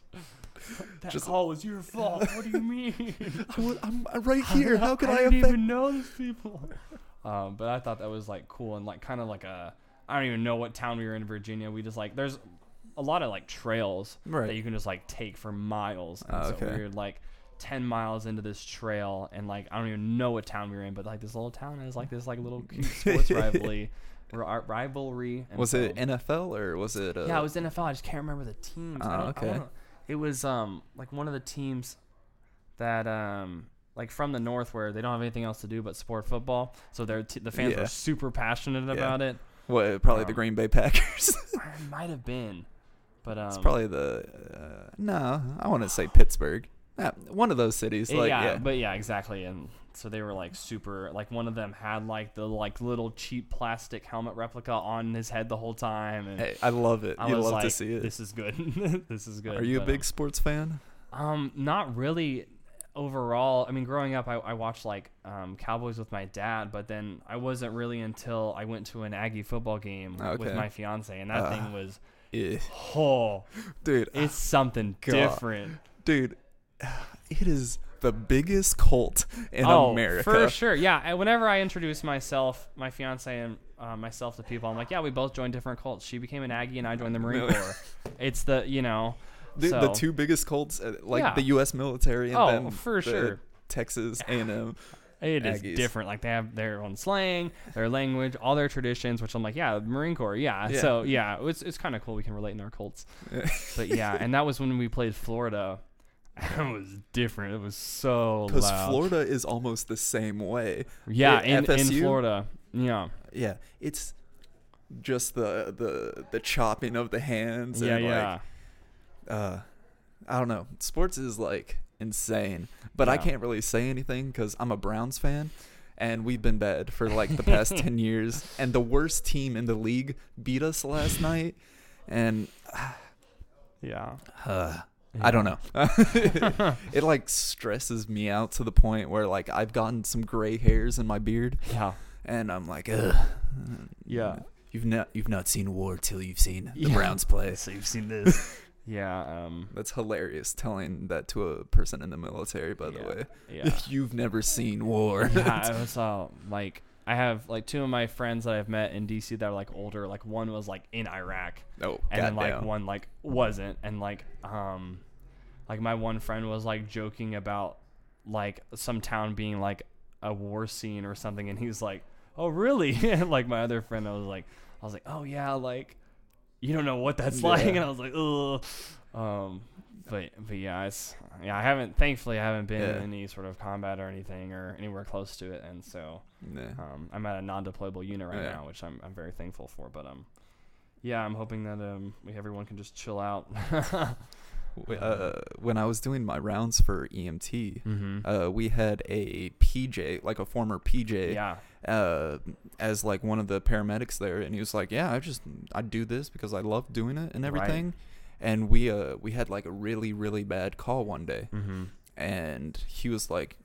that Just- call was your fault. What do you mean? I I'm I'm right here. How could I, didn't affect? even know these people? Um, but I thought that was like cool and like kind of like a I don't even know what town we were in Virginia. We just like there's a lot of like trails that you can just like take for miles. And Oh, so okay. we were like ten miles into this trail and like I don't even know what town we were in, but like this little town has like this like little cute sports rivalry. Ri- Rivalry. And Was it NFL or was it? Uh, yeah, it was NFL. I just can't remember the teams. I Oh, okay. wanna- it was um like one of the teams that um like from the north where they don't have anything else to do but support football. So their t- the fans Yeah. were super passionate about it. what? Probably the Um, Green Bay Packers. It might have been, but um, it's probably the. Uh, no, I want to say Pittsburgh. Ah, one of those cities. Like yeah, yeah, but yeah, exactly. And so they were like super. Like one of them had like the like little cheap plastic helmet replica on his head the whole time. And Hey, I love it. I You love like, to see it. this is good. this is good. Are you a big um, sports fan? Um, not really overall. I mean, growing up, I, I watched like um, Cowboys with my dad, but then I wasn't really until I went to an Aggie football game with my fiance, and that Ah. thing was Yeah. oh, Dude, it's something God. different. dude, it is the biggest cult in oh, America. for sure. Yeah. And whenever I introduce myself, my fiance and uh, myself to people, I'm like, yeah, we both joined different cults. She became an Aggie, and I joined the Marine Corps. It's the you know. Dude, so, the two biggest cults, uh, like Yeah. the U.S. military and Oh, then for the sure. Texas A&M. It is Aggies. different. Like they have their own slang, their language, all their traditions. Which I'm like, yeah, Marine Corps, yeah. Yeah. So yeah, it's it's kind of cool. We can relate in our cults. But yeah, and that was when we played Florida. It was different. It was so Because. Florida is almost the same way. yeah, Yeah, in, in Florida, yeah, Yeah, it's just the the the chopping of the hands. yeah, and yeah. Like, uh, I don't know. Sports is like insane, but I can't really say anything because I'm a Browns fan, and we've been bad for like the past ten years. And the worst team in the league beat us last night, and yeah. uh, I don't know. it like stresses me out to the point where like I've gotten some gray hairs in my beard, Yeah, and I'm like, Ugh. yeah. You've not you've not seen war till you've seen the Yeah. Browns play. So you've seen this. yeah. Um. That's hilarious telling that to a person in the military, by the way. Yeah. You've never seen war. yeah, I was uh, like I have like two of my friends that I've met in DC that are like older. Like one was like in Iraq, oh, and then like one like wasn't, and like um, like my one friend was like joking about like some town being like a war scene or something, and he's like, "Oh, really?" and like my other friend, I was like, I was like, "Oh yeah, like you don't know what that's like," and I was like, "Ugh." Um, but but yeah, it's yeah. I haven't thankfully I haven't been Yeah. in any sort of combat or anything or anywhere close to it, and so Yeah. um, I'm at a non-deployable unit right Yeah. now, which I'm I'm very thankful for. But um, yeah, I'm hoping that um we, everyone can just chill out. Uh, when I was doing my rounds for EMT, mm-hmm. uh, we had a PJ, like a former PJ, yeah. uh, as like one of the paramedics there, and he was like, "Yeah, I just I do this because I love doing it and Right. Everything." And we uh we had like a really really bad call one day, Mm-hmm. and he was like,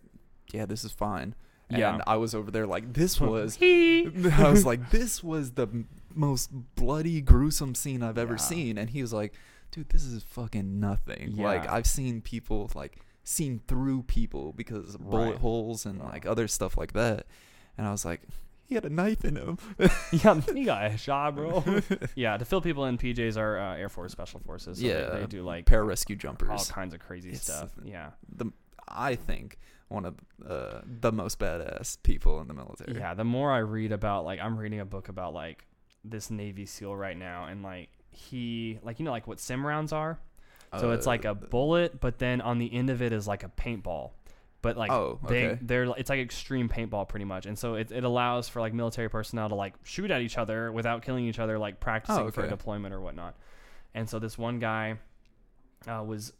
"Yeah, this is fine." And Yeah. I was over there like, "This was." I was like, "This was the most bloody, gruesome scene I've ever Yeah. seen," and he was like, "Dude, this is fucking nothing. Yeah. Like I've seen people like seen through people because of bullet Right. holes and like other stuff like that," and I was like, "He had a knife in him." yeah, he got a shot, bro. yeah, to fill people in, PJs are uh, Air Force Special Forces. So Yeah, they, do like Pararescue all jumpers. All kinds of crazy It's- stuff. Yeah, The I think one of uh, the most badass people in the military. yeah. The more I read about, like, I'm reading a book about like this Navy SEAL right now, and like he, like you know, like what sim rounds are. So it's like Uh, a bullet, but then on the end of it is like a paintball. But like Oh, they okay. they're it's like extreme paintball pretty much, and so it, it allows for like military personnel to like shoot at each other without killing each other, like practicing for Oh, okay. deployment or whatnot. And so this one guy uh, was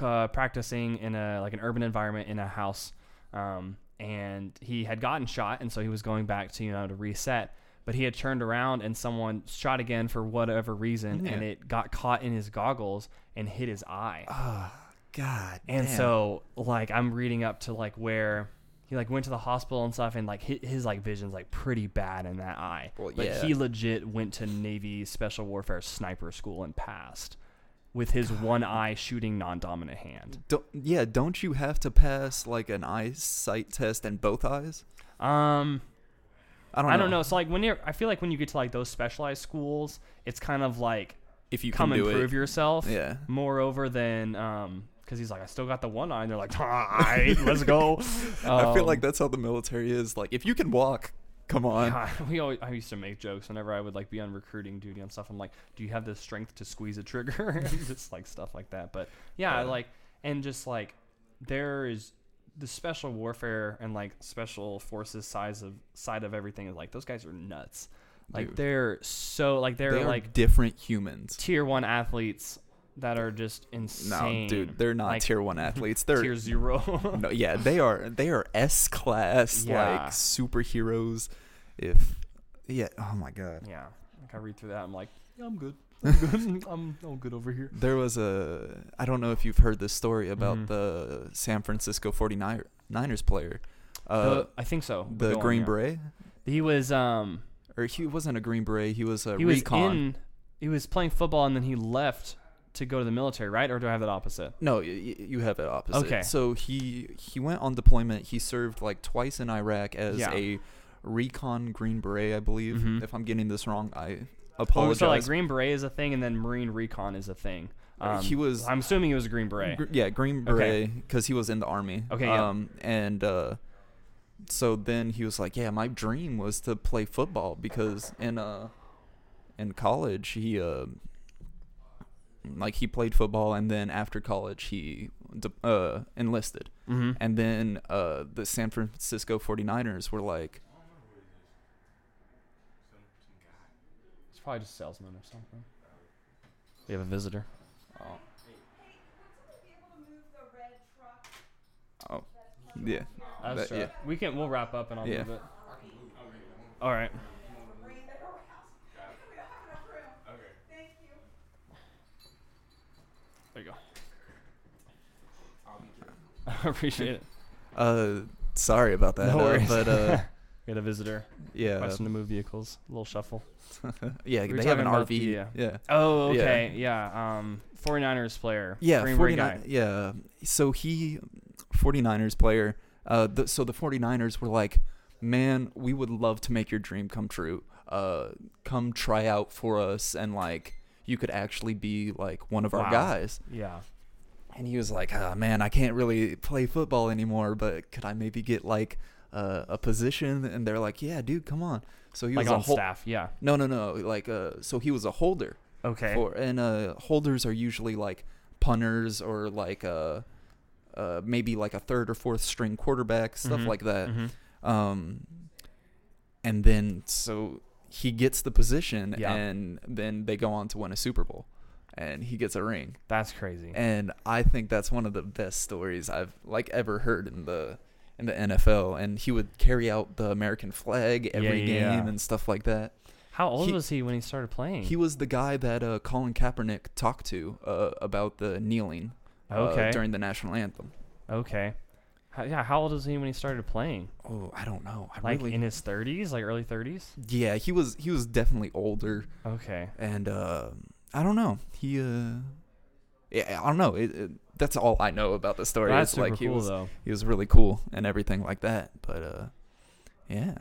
uh, practicing in a like an urban environment in a house, um, and he had gotten shot, and so he was going back to you know to reset. But he had turned around and someone shot again for whatever reason, and it got caught in his goggles and hit his eye. God. And damn. so like I'm reading up to like where he like went to the hospital and stuff and like his, his like vision's like pretty bad in that eye. Well, but yeah. he legit went to Navy Special Warfare sniper school and passed with his one eye shooting non-dominant hand. Don't, yeah, don't you have to pass like an eyesight test in both eyes? Um I don't. I know. don't know. So like when you're I feel like when you get to like those specialized schools, it's kind of like if you come can and prove it. yourself. Yeah. Moreover than um because he's like, I still got the one eye, and they're like, all right, let's go. I feel like Um, that's how the military is. Like, if you can walk, come on. Yeah, we always, I used to make jokes whenever I would like be on recruiting duty and stuff. I'm like, do you have the strength to squeeze a trigger? and just like stuff like that. But yeah, Yeah. like and just like there is the special warfare and like special forces size of side of everything is like those guys are nuts. Like Dude. they're so like they're they like different humans. tier one athletes that are just insane. No, dude, they're not Like, tier one athletes. They're tier zero. no, yeah, they are. They are S class Yeah. like superheroes. If yeah, oh my god. yeah, like I read through that, I'm like, yeah, I'm good. I'm good. I'm, I'm good over here. There was a I don't know if you've heard this story about Mhm. the San Francisco 49ers player. Uh, The- I think so. the go on, Green yeah. Beret He was um or he wasn't a Green Beret, he was a he was recon. in he was playing football and then he left to go to the military, right? Or do I have that opposite? No, y- y- you have it opposite. Okay. So he he went on deployment. He served like twice in Iraq as Yeah. a recon Green Beret, I believe. Mhm. If I'm getting this wrong, I Oh, apologize. so like Green Beret is a thing, and then Marine Recon is a thing. Uh, Um, he was- I'm assuming he was a Green Beret. Gr- yeah, Green Beret because he was in the army. Okay, yeah. Um, and uh, so then he was like, "Yeah, my dream was to play football because in uh, in college he uh, like he played football and then after college he uh enlisted Mm-hmm. and then uh the San Francisco 49ers were like, It's probably just a salesman or something. We have a visitor. oh, oh, yeah, That's That- right. yeah. We can. We'll wrap up and I'll Yeah. move it. All right. There you go. I appreciate it. uh, sorry about that, No uh, worries. but uh, We had a visitor. yeah, Question to move vehicles. A little shuffle. yeah, We they have an RV, the, uh, yeah. Oh, okay. Yeah. Um, 49ers player. Yeah, Green 49 guy. yeah. So he 49ers player. Uh the, so the 49ers were like, "Man, we would love to make your dream come true. Uh come try out for us and like you could actually be like one of our guys." Yeah. And he was like, "Ah, man, I can't really play football anymore, but could I maybe get like uh, a position?" And they're like, "Yeah, dude, come on." So he Like was on a hol- staff. Yeah. No, no, no. Like uh so he was a holder Okay. for and uh holders are usually like punters or like uh uh maybe like a third or fourth string quarterback stuff Mhm. like that Mhm. um and then so he gets the position Yeah. and then they go on to win a super bowl and he gets a ring That's crazy. and i think that's one of the best stories i've like ever heard in the in the nfl and he would carry out the american flag every Yeah, game yeah. and stuff like that How old he- was he when he started playing? he was the guy that uh, Colin Kaepernick talked to uh, about the kneeling uh, during the national anthem. okay. How, yeah. How old was he when he started playing? Oh, I don't know. I Like really, in his 30s, like early 30s. yeah, he was he was definitely older, Okay. and uh, I don't know. He, uh, yeah, I don't know. It, it, that's all I know about the story. That's It's super like he cool was though. he was really cool and everything like that. But uh, yeah,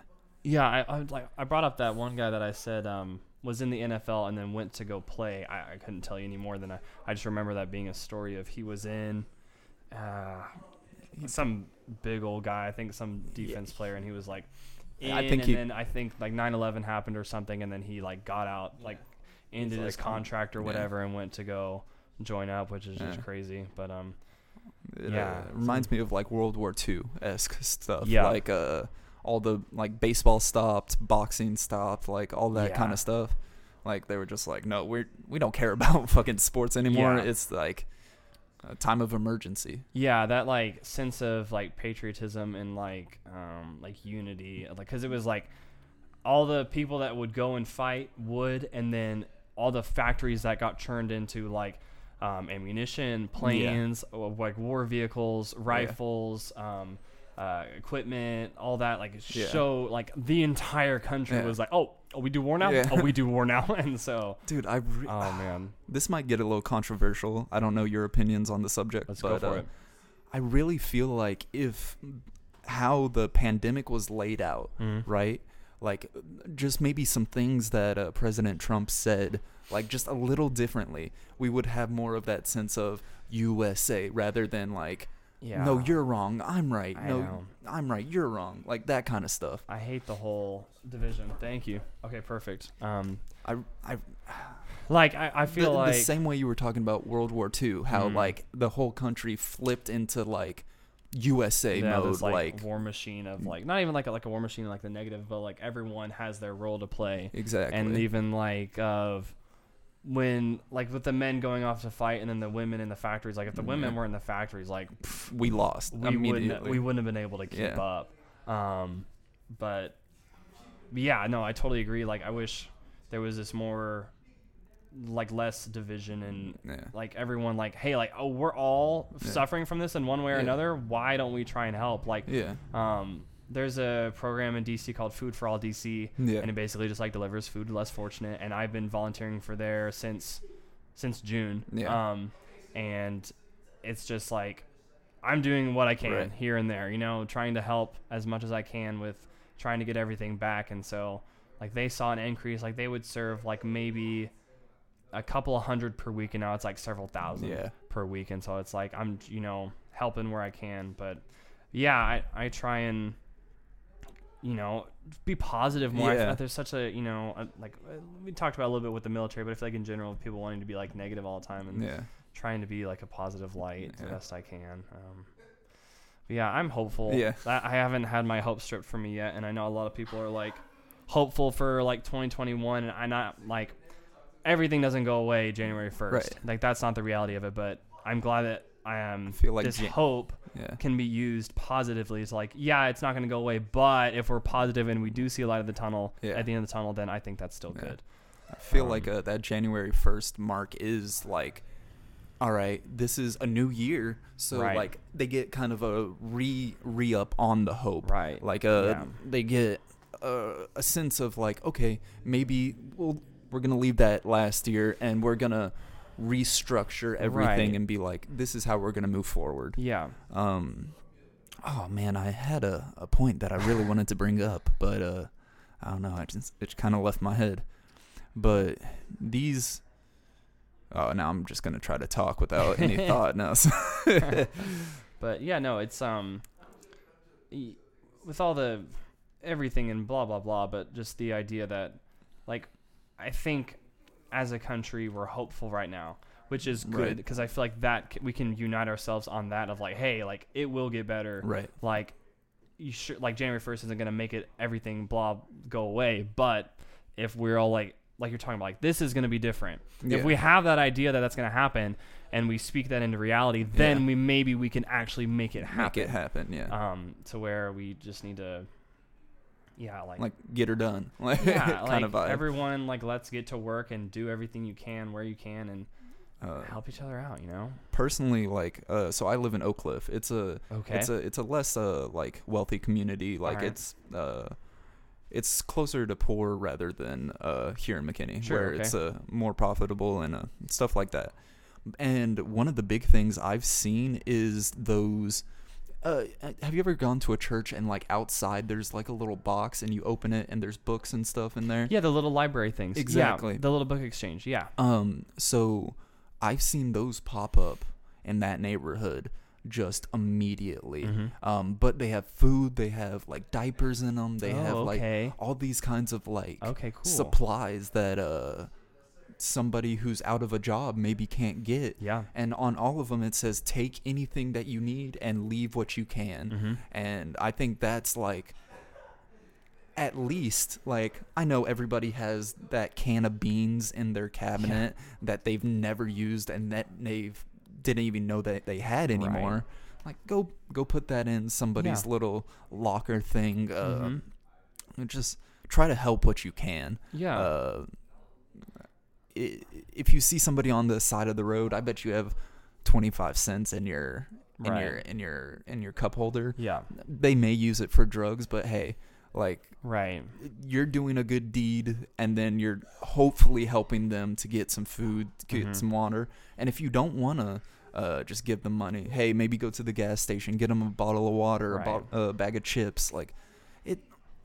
Yeah, I, I like I brought up that one guy that I said um, was in the NFL and then went to go play. I, I couldn't tell you any more than I. I just remember that being a story of he was in uh, some big old guy. I think some defense player, and he was like. In, I think and he- then I think like 9/11 happened or something, and then he like got out, like ended like, his um, contract or yeah. whatever, and went to go join up, which is just Yeah. crazy. But um, It, Yeah. uh, reminds me of like World War II esque stuff. Yeah. Like uh, all the like baseball stopped, boxing stopped, like all that kind of stuff. Like they were just like, no, we're we don't care about fucking sports anymore. Yeah. It's like a time of emergency. Yeah, that like sense of like patriotism and like um like unity, like because it was like all the people that would go and fight would, and then all the factories that got churned into like um, ammunition, planes, uh, like war vehicles, rifles, um, uh, equipment, all that. Like Yeah. show like the entire country Yeah. was like, oh, oh, we do war now. Yeah. Oh, we do war now, and so Dude, I re- oh man, this might get a little controversial. I don't know your opinions on the subject, let's but go for uh, it. I really feel like if how the pandemic was laid out, Mhm. right? Like just maybe some things that uh, President Trump said, like just a little differently, we would have more of that sense of USA rather than like, Yeah. no, you're wrong, I'm right. I no, know. I'm right, you're wrong. Like that kind of stuff. I hate the whole division. Thank you. Okay, perfect. Um, I, I like I, I the, feel the like same way you were talking about World War II, how Mhm. like the whole country flipped into like USA yeah, mode, this, like, like war machine of like not even like a, like a war machine like the negative, but like everyone has their role to play, exactly. and even like of when like with the men going off to fight and then the women in the factories. Like if the women Yeah. were in the factories, like we lost we immediately. wouldn't we wouldn't have been able to keep Yeah. up. Um, but yeah, no, I totally agree. Like I wish there was this more like less division and yeah. like everyone like hey like oh we're all Yeah. suffering from this in one way or Yeah. another why don't we try and help like Yeah. um there's a program in dc called food for all dc Yeah. and it basically just like delivers food to less fortunate and i've been volunteering for there since since june Yeah. um and it's just like i'm doing what i can Right. here and there you know trying to help as much as i can with trying to get everything back and so like they saw an increase like they would serve like maybe a couple of hundred per week and now it's like several thousand Yeah. per week and so it's like i'm you know helping where i can but yeah i, I try and you know be positive more I feel Yeah. like there's such a you know a, like uh, we talked about a little bit with the military but i feel like in general people wanting to be like negative all the time and Yeah. trying to be like a positive light the best i can um, yeah i'm hopeful Yeah. I, I haven't had my hope stripped from me yet and i know a lot of people are like hopeful for like 2021 and i'm not like everything doesn't go away january 1st Right. like that's not the reality of it but i'm glad that i am I feel like this Jan- hope Yeah. can be used positively it's like yeah it's not going to go away but if we're positive and we do see a light of the tunnel Yeah. at the end of the tunnel then i think that's still Yeah. good I feel Um, like uh, that January 1st mark is like, all right, this is a new year. So, Right. like, they get kind of a re re up on the hope. right Like, uh, Yeah. they get uh, a sense of, like, okay, maybe we'll, we're going to leave that last year and we're going to restructure everything Right. and be like, this is how we're going to move forward. yeah Um, oh man, I had a, a point that I really wanted to bring up, but uh, I don't know. I just it kind of left my head. But these, oh, now I'm just gonna try to talk without any thought. No, but yeah no it's um with all the everything and blah blah blah but just the idea that like i think as a country we're hopeful right now which is good Right. because i feel like that c- we can unite ourselves on that of like hey like it will get better right, like you should like January first isn't gonna make it everything blah go away, but if we're all like like you're talking about like this is gonna be different. Yeah. If we have that idea that that's gonna happen and we speak that into reality, then Yeah. we maybe we can actually make it happen make it happen. Yeah, Um, to where we just need to, yeah, like, like get her done. Like yeah, kind like of vibe. everyone like let's get to work and do everything you can where you can and uh, help each other out. You know? personally, like, uh, so I live in Oak Cliff. It's a Okay. It's a it's a less uh like wealthy community. Like Alright. it's uh it's closer to poor rather than uh here in McKinney, Sure, where okay. it's uh, more profitable and uh, stuff like that. And one of the big things I've seen is those. Uh, have you ever gone to a church and like outside there's like a little box and you open it and there's books and stuff in there? yeah, the little library things. Yeah, Exactly. the little book exchange. Yeah. Um, so I've seen those pop up in that neighborhood just immediately. Mhm. Um, but they have food, they have like diapers in them, they oh, have like okay. all these kinds of like okay, cool. supplies that uh somebody who's out of a job maybe can't get. Yeah. And on all of them, it says take anything that you need and leave what you can. Mm-hmm. And I think that's like, at least, like, I know everybody has that can of beans in their cabinet that they've never used and that they've didn't even know that they had anymore. Like, go go put that in somebody's Yeah. little locker thing. Uh, Mhm. Just try to help what you can. Yeah. Uh, if you see somebody on the side of the road, I bet you have twenty five cents in your in Right. your in your in your cup holder. yeah. They may use it for drugs, but hey, like Right. you're doing a good deed, and then you're hopefully helping them to get some food, to get Mhm. some water. And if you don't wanna. Uh, just give them money. Hey, maybe go to the gas station, get them a bottle of water, Right. a, bo- a bag of chips. Like, it,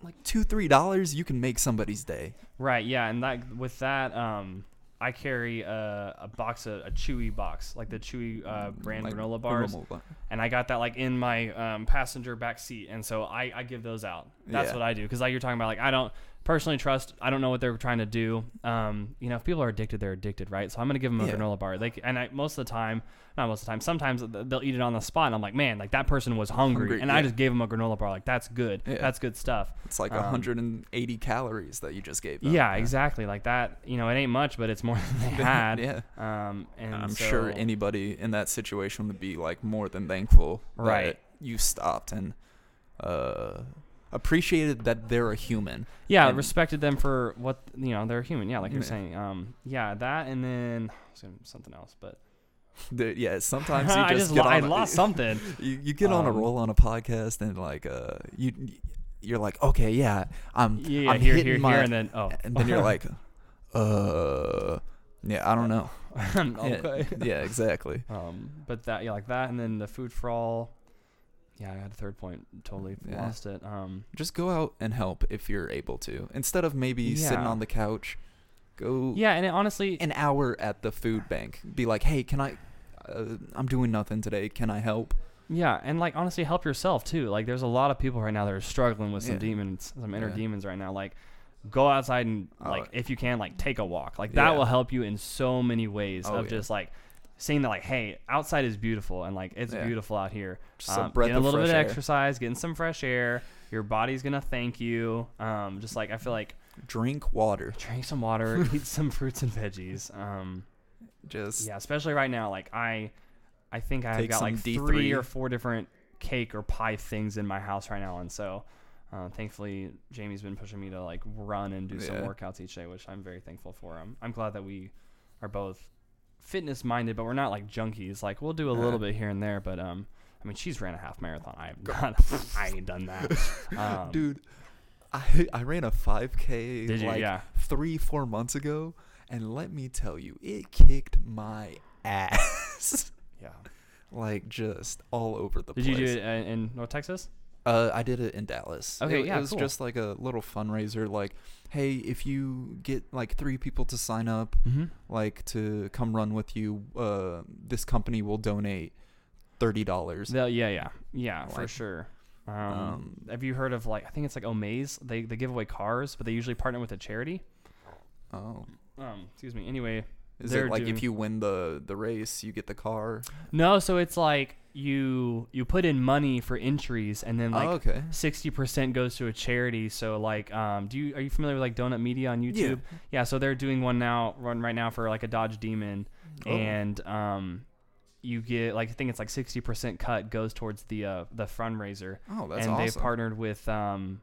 like two, three dollars, you can make somebody's day. Right. Yeah. And that with that, um, I carry a, a box of a Chewy box, like the Chewy uh, brand Like granola bars, granola bar. and I got that like in my um, passenger back seat, and so I, I give those out. That's Yeah. what I do because like you're talking about, like I don't personally trust. I don't know what they're trying to do. Um, you know, if people are addicted, they're addicted, right? So I'm gonna give them a Yeah. granola bar. Like, and I most of the time, not most of the time, sometimes they'll eat it on the spot, and I'm like, man, like that person was hungry, Hungry, and I just gave them a granola bar. Like that's good. Yeah. That's good stuff. It's like Um, 180 calories that you just gave them. Yeah, exactly. Like that. You know, it ain't much, but it's more than they had. yeah. Um, and I'm so- sure anybody in that situation would be like more than thankful Right. that you stopped and uh, appreciated that they're a human. Yeah, and- respected them for what you know. They're human. Yeah, like you're Yeah. saying. Um, yeah, that, and then I was gonna- something else, but The- yeah, sometimes you I just just get lo- I on a- lost something. You, you get on a Um, roll on a podcast and like uh you you're like okay yeah I'm Yeah, yeah I'm here, hitting here, my here, and then oh, and then you're like uh yeah I don't know okay. yeah, yeah exactly Um, but that yeah, like that, and then the food for all. Yeah, I had a third point. Totally Yeah. lost it. Um, just go out and help if you're able to instead of maybe sitting on the couch go yeah, and it, honestly, an hour at the food bank be like hey can i uh, i'm doing nothing today can i help Yeah, and like honestly, help yourself too. Like, there's a lot of people right now that are struggling with some Yeah. demons, some inner Yeah. demons right now. Like, go outside and Oh. like, if you can, like, take a walk. Like, that Yeah. will help you in so many ways Oh, of yeah. just like seeing that, like, hey, outside is beautiful and like it's Yeah. beautiful out here. just Um, breath getting a little bit of air. exercise, getting some fresh air. Your body's gonna thank you. Um, just like I feel like drink water drink some water, eat some fruits and veggies. Um, just yeah, especially right now. Like I, I think I've got like D3. three or four different cake or pie things in my house right now, and so uh, thankfully Jamie's been pushing me to like run and do some workouts each day, which I'm very thankful for. I'm I'm glad that we are both fitness minded, but we're not like junkies. Like we'll do a Uh. little bit here and there, but um. I mean, she's ran a half marathon. I have not. I ain't done that. Um, dude i i ran a 5k you? like yeah. three four months ago and let me tell you it kicked my ass Yeah. like just all over the Did place you do it in, in North Texas? Uh, I did it in Dallas. Okay, it, yeah, it was cool. just like a little fundraiser. Like, hey, if you get like three people to sign up, Mm-hmm. like to come run with you, uh, this company will donate thirty dollars. yeah, yeah, yeah, for Like, sure. Um, um, have you heard of like I think it's like Omaze? They they give away cars, but they usually partner with a charity. Oh, Um, excuse me. Anyway, is it like doing- if you win the the race, you get the car? no. So it's like you you put in money for entries, and then like oh, okay. sixty percent goes to a charity. So like, um, do you are you familiar with like Donut Media on YouTube? Yeah. so they're doing one now, run right now for like a Dodge Demon, Oh. and um, you get like I think it's like sixty percent cut goes towards the uh the fundraiser. Oh, that's and awesome. they partnered with um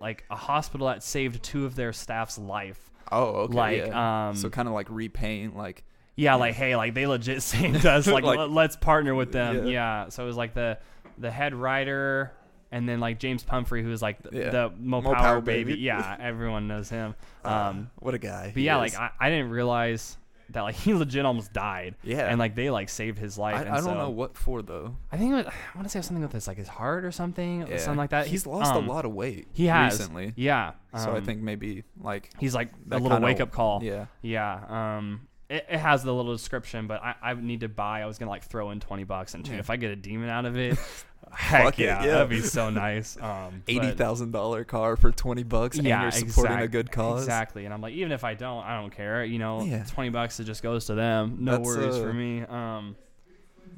like a hospital that saved two of their staff's life. oh, okay. like yeah. um so kind of like repaying, like yeah, like hey, like they legit saved us. Like, Like- let, let's partner with them. Yeah. Yeah. So it was like the the head writer and then like James Pumphrey, who was like the, Yeah. the Mo, Mo Power, Power baby. baby. Yeah, everyone knows him. uh, Um, what a guy. but yeah, is. like I, I didn't realize that like he legit almost died. yeah, And like they like saved his life. I, I don't so- know what for though. I think it was, I want to say something with this like his heart or something, or Yeah. something like that. He's lost um, a lot of weight. He has recently. Yeah. So I um, think maybe like he's like a little wake up call. yeah. Yeah. Um, it, it has the little description, but I, I need to buy. I was gonna like throw in twenty bucks, and dude, Yeah. if I get a demon out of it, heck Fuck it, yeah, yeah. that'd be so nice. Um, Eighty thousand dollar car for twenty bucks, and yeah, you're supporting a good cause. Exactly, and I'm like, even if I don't, I don't care. You know, Yeah. twenty bucks it just goes to them. No That's, worries uh, for me. Um,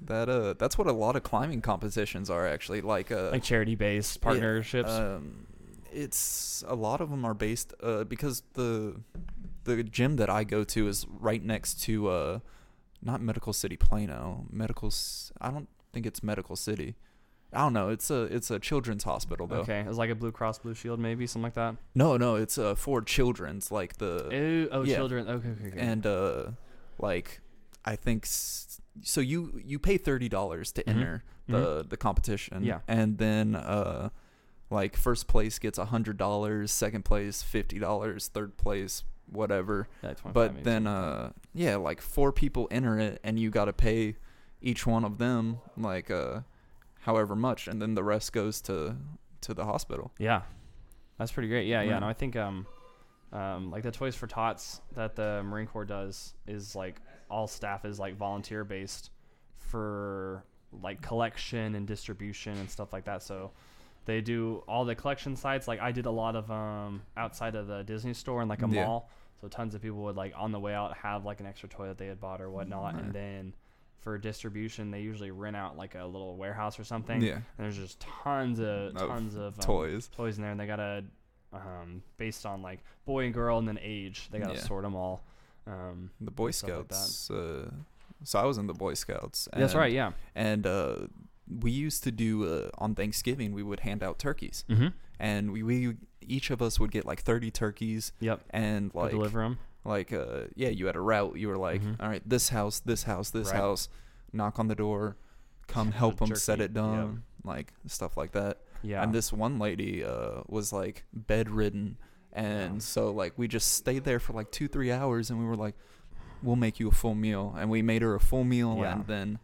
That uh, that's what a lot of climbing competitions are actually like. Uh, like charity based partnerships. Um, it's a lot of them are based uh, because the the gym that I go to is right next to uh, not Medical City Plano. Medical. I don't think it's Medical City. I don't know. It's a it's a children's hospital though. okay, it's like a Blue Cross Blue Shield, maybe something like that. No, no, it's uh, for children's like the Ew, oh, yeah. children. Okay, okay, okay. and uh, like I think so. You you pay thirty dollars to Mhm. enter the the competition. Yeah. and then uh, like first place gets a hundred dollars, second place fifty dollars, third place whatever. Yeah, 25 But then uh, yeah, like four people enter it, and you got to pay each one of them like uh, however much, and then the rest goes to to the hospital. yeah, that's pretty great. Yeah, yeah. Right. No, I think um, um, like the Toys for Tots that the Marine Corps does is like all staff is like volunteer based for like collection and distribution and stuff like that. So they do all the collection sites. Like I did a lot of um outside of the Disney store and like a Yeah. mall. So tons of people would like on the way out have like an extra toy that they had bought or whatnot, Right. and then for distribution they usually rent out like a little warehouse or something. Yeah, And there's just tons of Of tons of um, toys. toys in there, and they gotta um, based on like boy and girl and then age. They gotta Yeah. sort them all. Um, The Boy stuff like. Scouts. uh, so I was in the Boy Scouts. And, that's right. Yeah. and uh, we used to do uh, on Thanksgiving we would hand out turkeys, Mm-hmm. and we, we each of us would get like thirty turkeys, Yep. and like deliver them. like uh yeah you had a route you were like Mhm. all right this house this house this Right. house knock on the door come help them set it down like stuff like that Yeah. and this one lady uh was like bedridden and Yeah. so like we just stayed there for like two three hours and we were like we'll make you a full meal and we made her a full meal Yeah. and then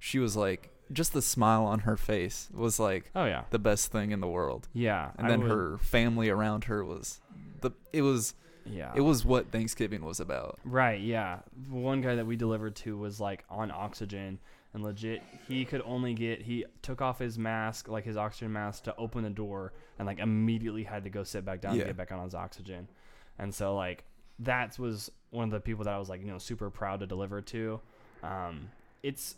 she was like just the smile on her face was like oh yeah. the best thing in the world Yeah. and I then would- her family around her was the it was Yeah. it was what thanksgiving was about Right, yeah. One guy that we delivered to was like on oxygen and legit he could only get he took off his mask, like his oxygen mask to open the door and like immediately had to go sit back down Yeah. and get back on his oxygen. And so like that was one of the people that I was like, you know, super proud to deliver to. Um it's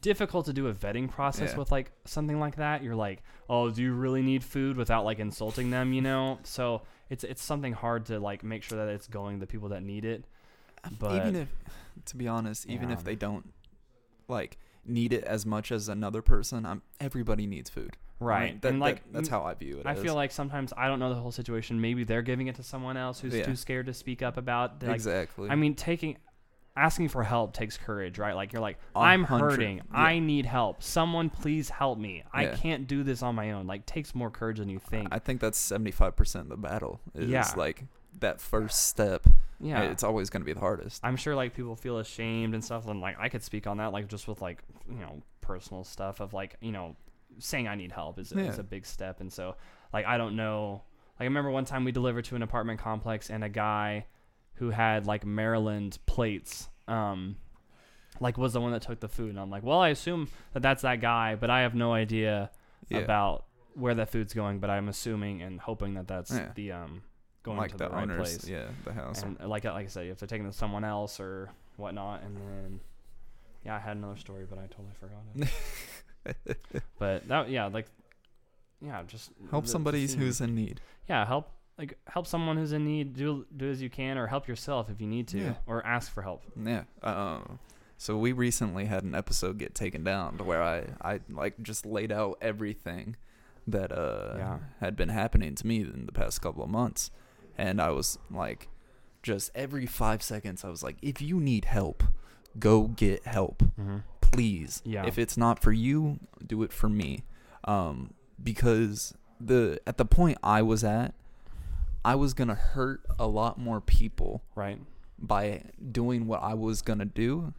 difficult to do a vetting process Yeah. with like something like that. You're like, "Oh, do you really need food?" without like insulting them, you know? So it's it's something hard to like make sure that it's going to the people that need it. But even if to be honest even Yeah. if they don't like need it as much as another person i'm everybody needs food right, that, and that- like that's how i view it I as. feel like sometimes I don't know the whole situation. Maybe they're giving it to someone else who's Yeah. too scared to speak up about. Like, exactly I mean, taking asking for help takes courage, right? Like you're like, I'm hurting. yeah. I need help. Someone please help me. I Yeah. can't do this on my own. Like takes more courage than you think. i think that's 75% of the battle is Yeah. like that first step yeah. it's always going to be the hardest I'm sure like people feel ashamed and stuff, and like I could speak on that, like just with like you know personal stuff of like you know saying I need help is, is a big step, and so like I don't know. Like I remember one time we delivered to an apartment complex, and a guy who had like Maryland plates, um, like was the one that took the food, and I'm like, well, I assume that that's that guy, but I have no idea yeah about where that food's going, but I'm assuming and hoping that that's Yeah. the um going like to the, the, right place. yeah the house And like like I said, if they're taking it to someone else or whatnot, and then yeah, I had another story, but I totally forgot it. but that yeah, like yeah, just help the- somebody who's in need yeah help like help someone who's in need. Do do as you can, or help yourself if you need to, Yeah. or ask for help. Yeah. Um, so we recently had an episode get taken down to where I, I like just laid out everything that uh Yeah. had been happening to me in the past couple of months, and I was like, just every five seconds I was like, if you need help, go get help, Mm-hmm. please. Yeah. If it's not for you, do it for me. Um, because the at the point I was at, I was gonna hurt a lot more people Right. by doing what I was gonna do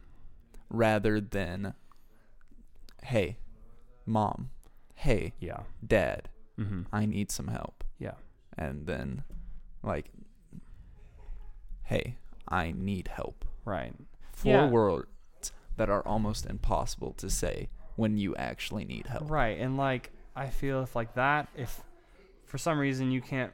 rather than hey, mom, hey, Yeah. dad, Mm-hmm. I need some help. Yeah. And then like hey, I need help. Right. four Yeah. words that are almost impossible to say when you actually need help. Right, and like I feel if like that, if for some reason you can't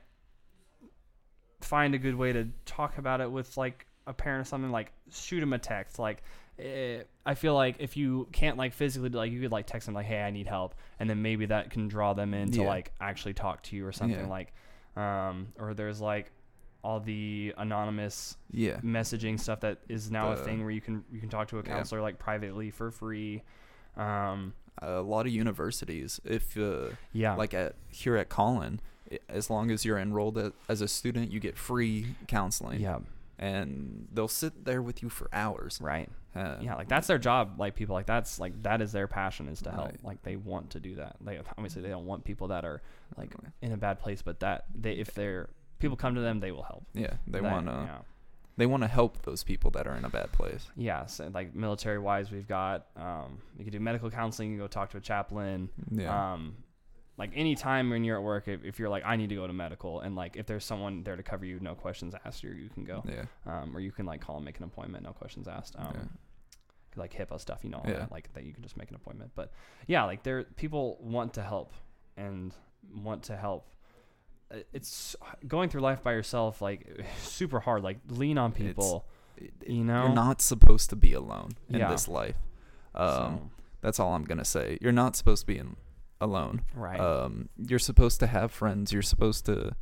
find a good way to talk about it with like a parent or something, like shoot them a text. Like eh, I feel like if you can't like physically, like you could like text them like, "Hey, I need help," and then maybe that can draw them in to Yeah. like actually talk to you or something Yeah. like, um, or there's like all the anonymous Yeah. messaging stuff that is now a thing where you can you can talk to a Yeah. counselor like privately for free. Um, A lot of universities, if uh, yeah, like at here at Collin, as long as you're enrolled as a student, you get free counseling. yeah, And they'll sit there with you for hours. right. Uh, yeah like that's their job like people like that's like that is their passion is to help Right. like they want to do that they obviously they don't want people that are like in a bad place but that they if they're people come to them they will help Yeah, they want to yeah they want to help those people that are in a bad place. yeah so like military wise we've got um you can do medical counseling you can go talk to a chaplain Yeah. um like anytime when you're at work if, if you're like i need to go to medical and like if there's someone there to cover you no questions asked you you can go yeah. um or you can like call and make an appointment no questions asked um yeah. like HIPAA stuff, you know, Yeah. that, like that you can just make an appointment. But yeah, like there, people want to help and want to help. It's going through life by yourself, like super hard. Like lean on people, It- you know. You're not supposed to be alone in Yeah. this life. Um, So, that's all I'm gonna say. You're not supposed to be in, alone. right. Um, you're supposed to have friends. You're supposed to.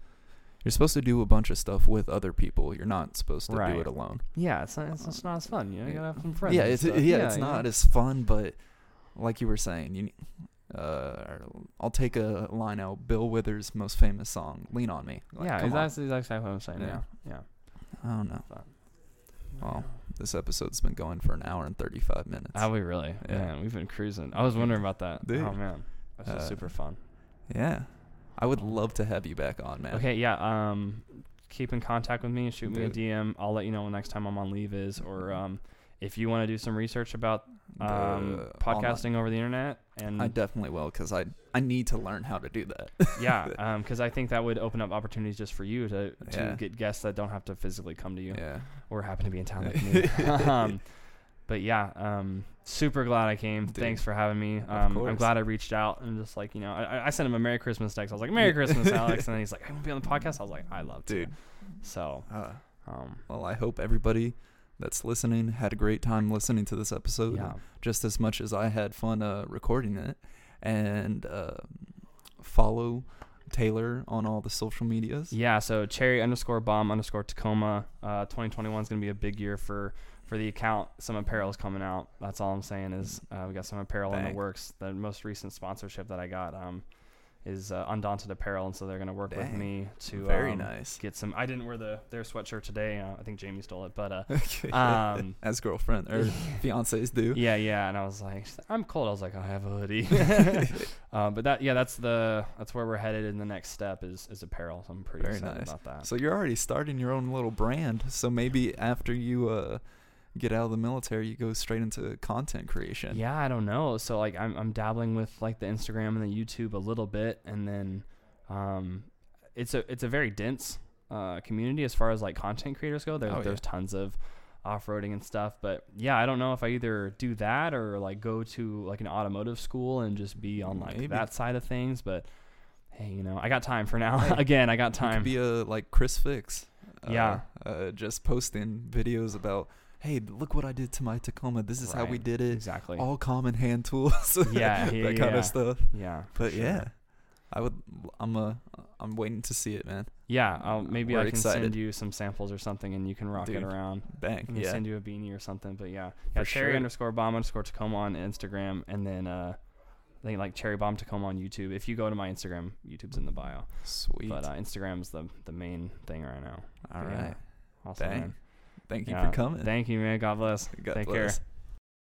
You're supposed to do a bunch of stuff with other people. You're not supposed to do it alone. yeah, it's not, it's, it's not as fun. You know, you yeah. gotta have some friends. yeah, it's stuff. yeah, it's know? not as fun, but like you were saying, you. Uh, I'll take a line out. Bill Withers' most famous song, "Lean on Me." Like, yeah, that's exactly what I'm saying. Yeah, Yeah. yeah. I don't know. But, Well, this episode's been going for an hour and thirty-five minutes. Have we really? Yeah. Man, we've been cruising. I was wondering about that. Dude. Oh man, that's just Uh, super fun. Yeah, I would love to have you back on, man. Okay, yeah. Um, keep in contact with me. Shoot me a DM. I'll let you know when next time I'm on leave is, or um, if you want to do some research about um, The online- podcasting over the internet, and I definitely will because I I need to learn how to do that. yeah, um, because I think that would open up opportunities just for you to to Yeah. get guests that don't have to physically come to you yeah, or happen to be in town like me. um, but yeah, um, super glad I came. Dude, Thanks for having me. Um, I'm glad I reached out and just like you know, I, I sent him a Merry Christmas text. I was like, Merry Christmas, Alex, and then he's like, I want to be on the podcast. I was like, I love to. dude. So, Uh, um, well, I hope everybody that's listening had a great time listening to this episode, yeah, just as much as I had fun uh, recording it. And uh, follow Taylor on all the social medias. yeah. So cherry underscore bomb underscore Tacoma. Uh, 2021 is gonna be a big year for for the account. Some apparel is coming out. That's all I'm saying is uh, we got some apparel in the works. The most recent sponsorship that I got um, is uh, Undaunted Apparel, and so they're gonna work with me to Very um, nice. get some. I didn't wear the their sweatshirt today. Uh, I think Jamie stole it, but uh, um, as girlfriend or fiancés do. yeah, yeah. And I was like, I'm cold. I was like, I have a hoodie. uh, but that, yeah, that's the that's where we're headed. In the next step is is apparel. So I'm pretty Very excited nice. about that. So you're already starting your own little brand. So maybe after you uh, get out of the military, you go straight into content creation. Yeah, I don't know. So like I'm I'm dabbling with like the Instagram and the YouTube a little bit, and then um, it's a it's a very dense uh, community as far as like content creators go. There's Oh, yeah. there's tons of off-roading and stuff, but yeah, I don't know if I either do that or like go to like an automotive school and just be on like Maybe. that side of things. But hey, you know, I got time for now. Hey, Again, I got time. be a like ChrisFix. Uh, Yeah. Uh, just posting videos about, hey, look what I did to my Tacoma. This is how we did it. exactly. All common hand tools. Yeah, that yeah, kind yeah. of stuff. yeah. But sure. yeah, I would. I'm a. I'm waiting to see it, man. Yeah, I'll, maybe We're I can excited. send you some samples or something, and you can rock Dude, it around. Bang. Yeah. send you a beanie or something. But yeah, yeah, For cherry sure. underscore bomb underscore Tacoma on Instagram, and then uh, I think like cherry bomb Tacoma on YouTube. If you go to my Instagram, YouTube's in the bio. Sweet. But uh, Instagram's the the main thing right now. All right. Awesome. Thank you Yeah, for coming. Thank you, man. God bless. God Take bless. care.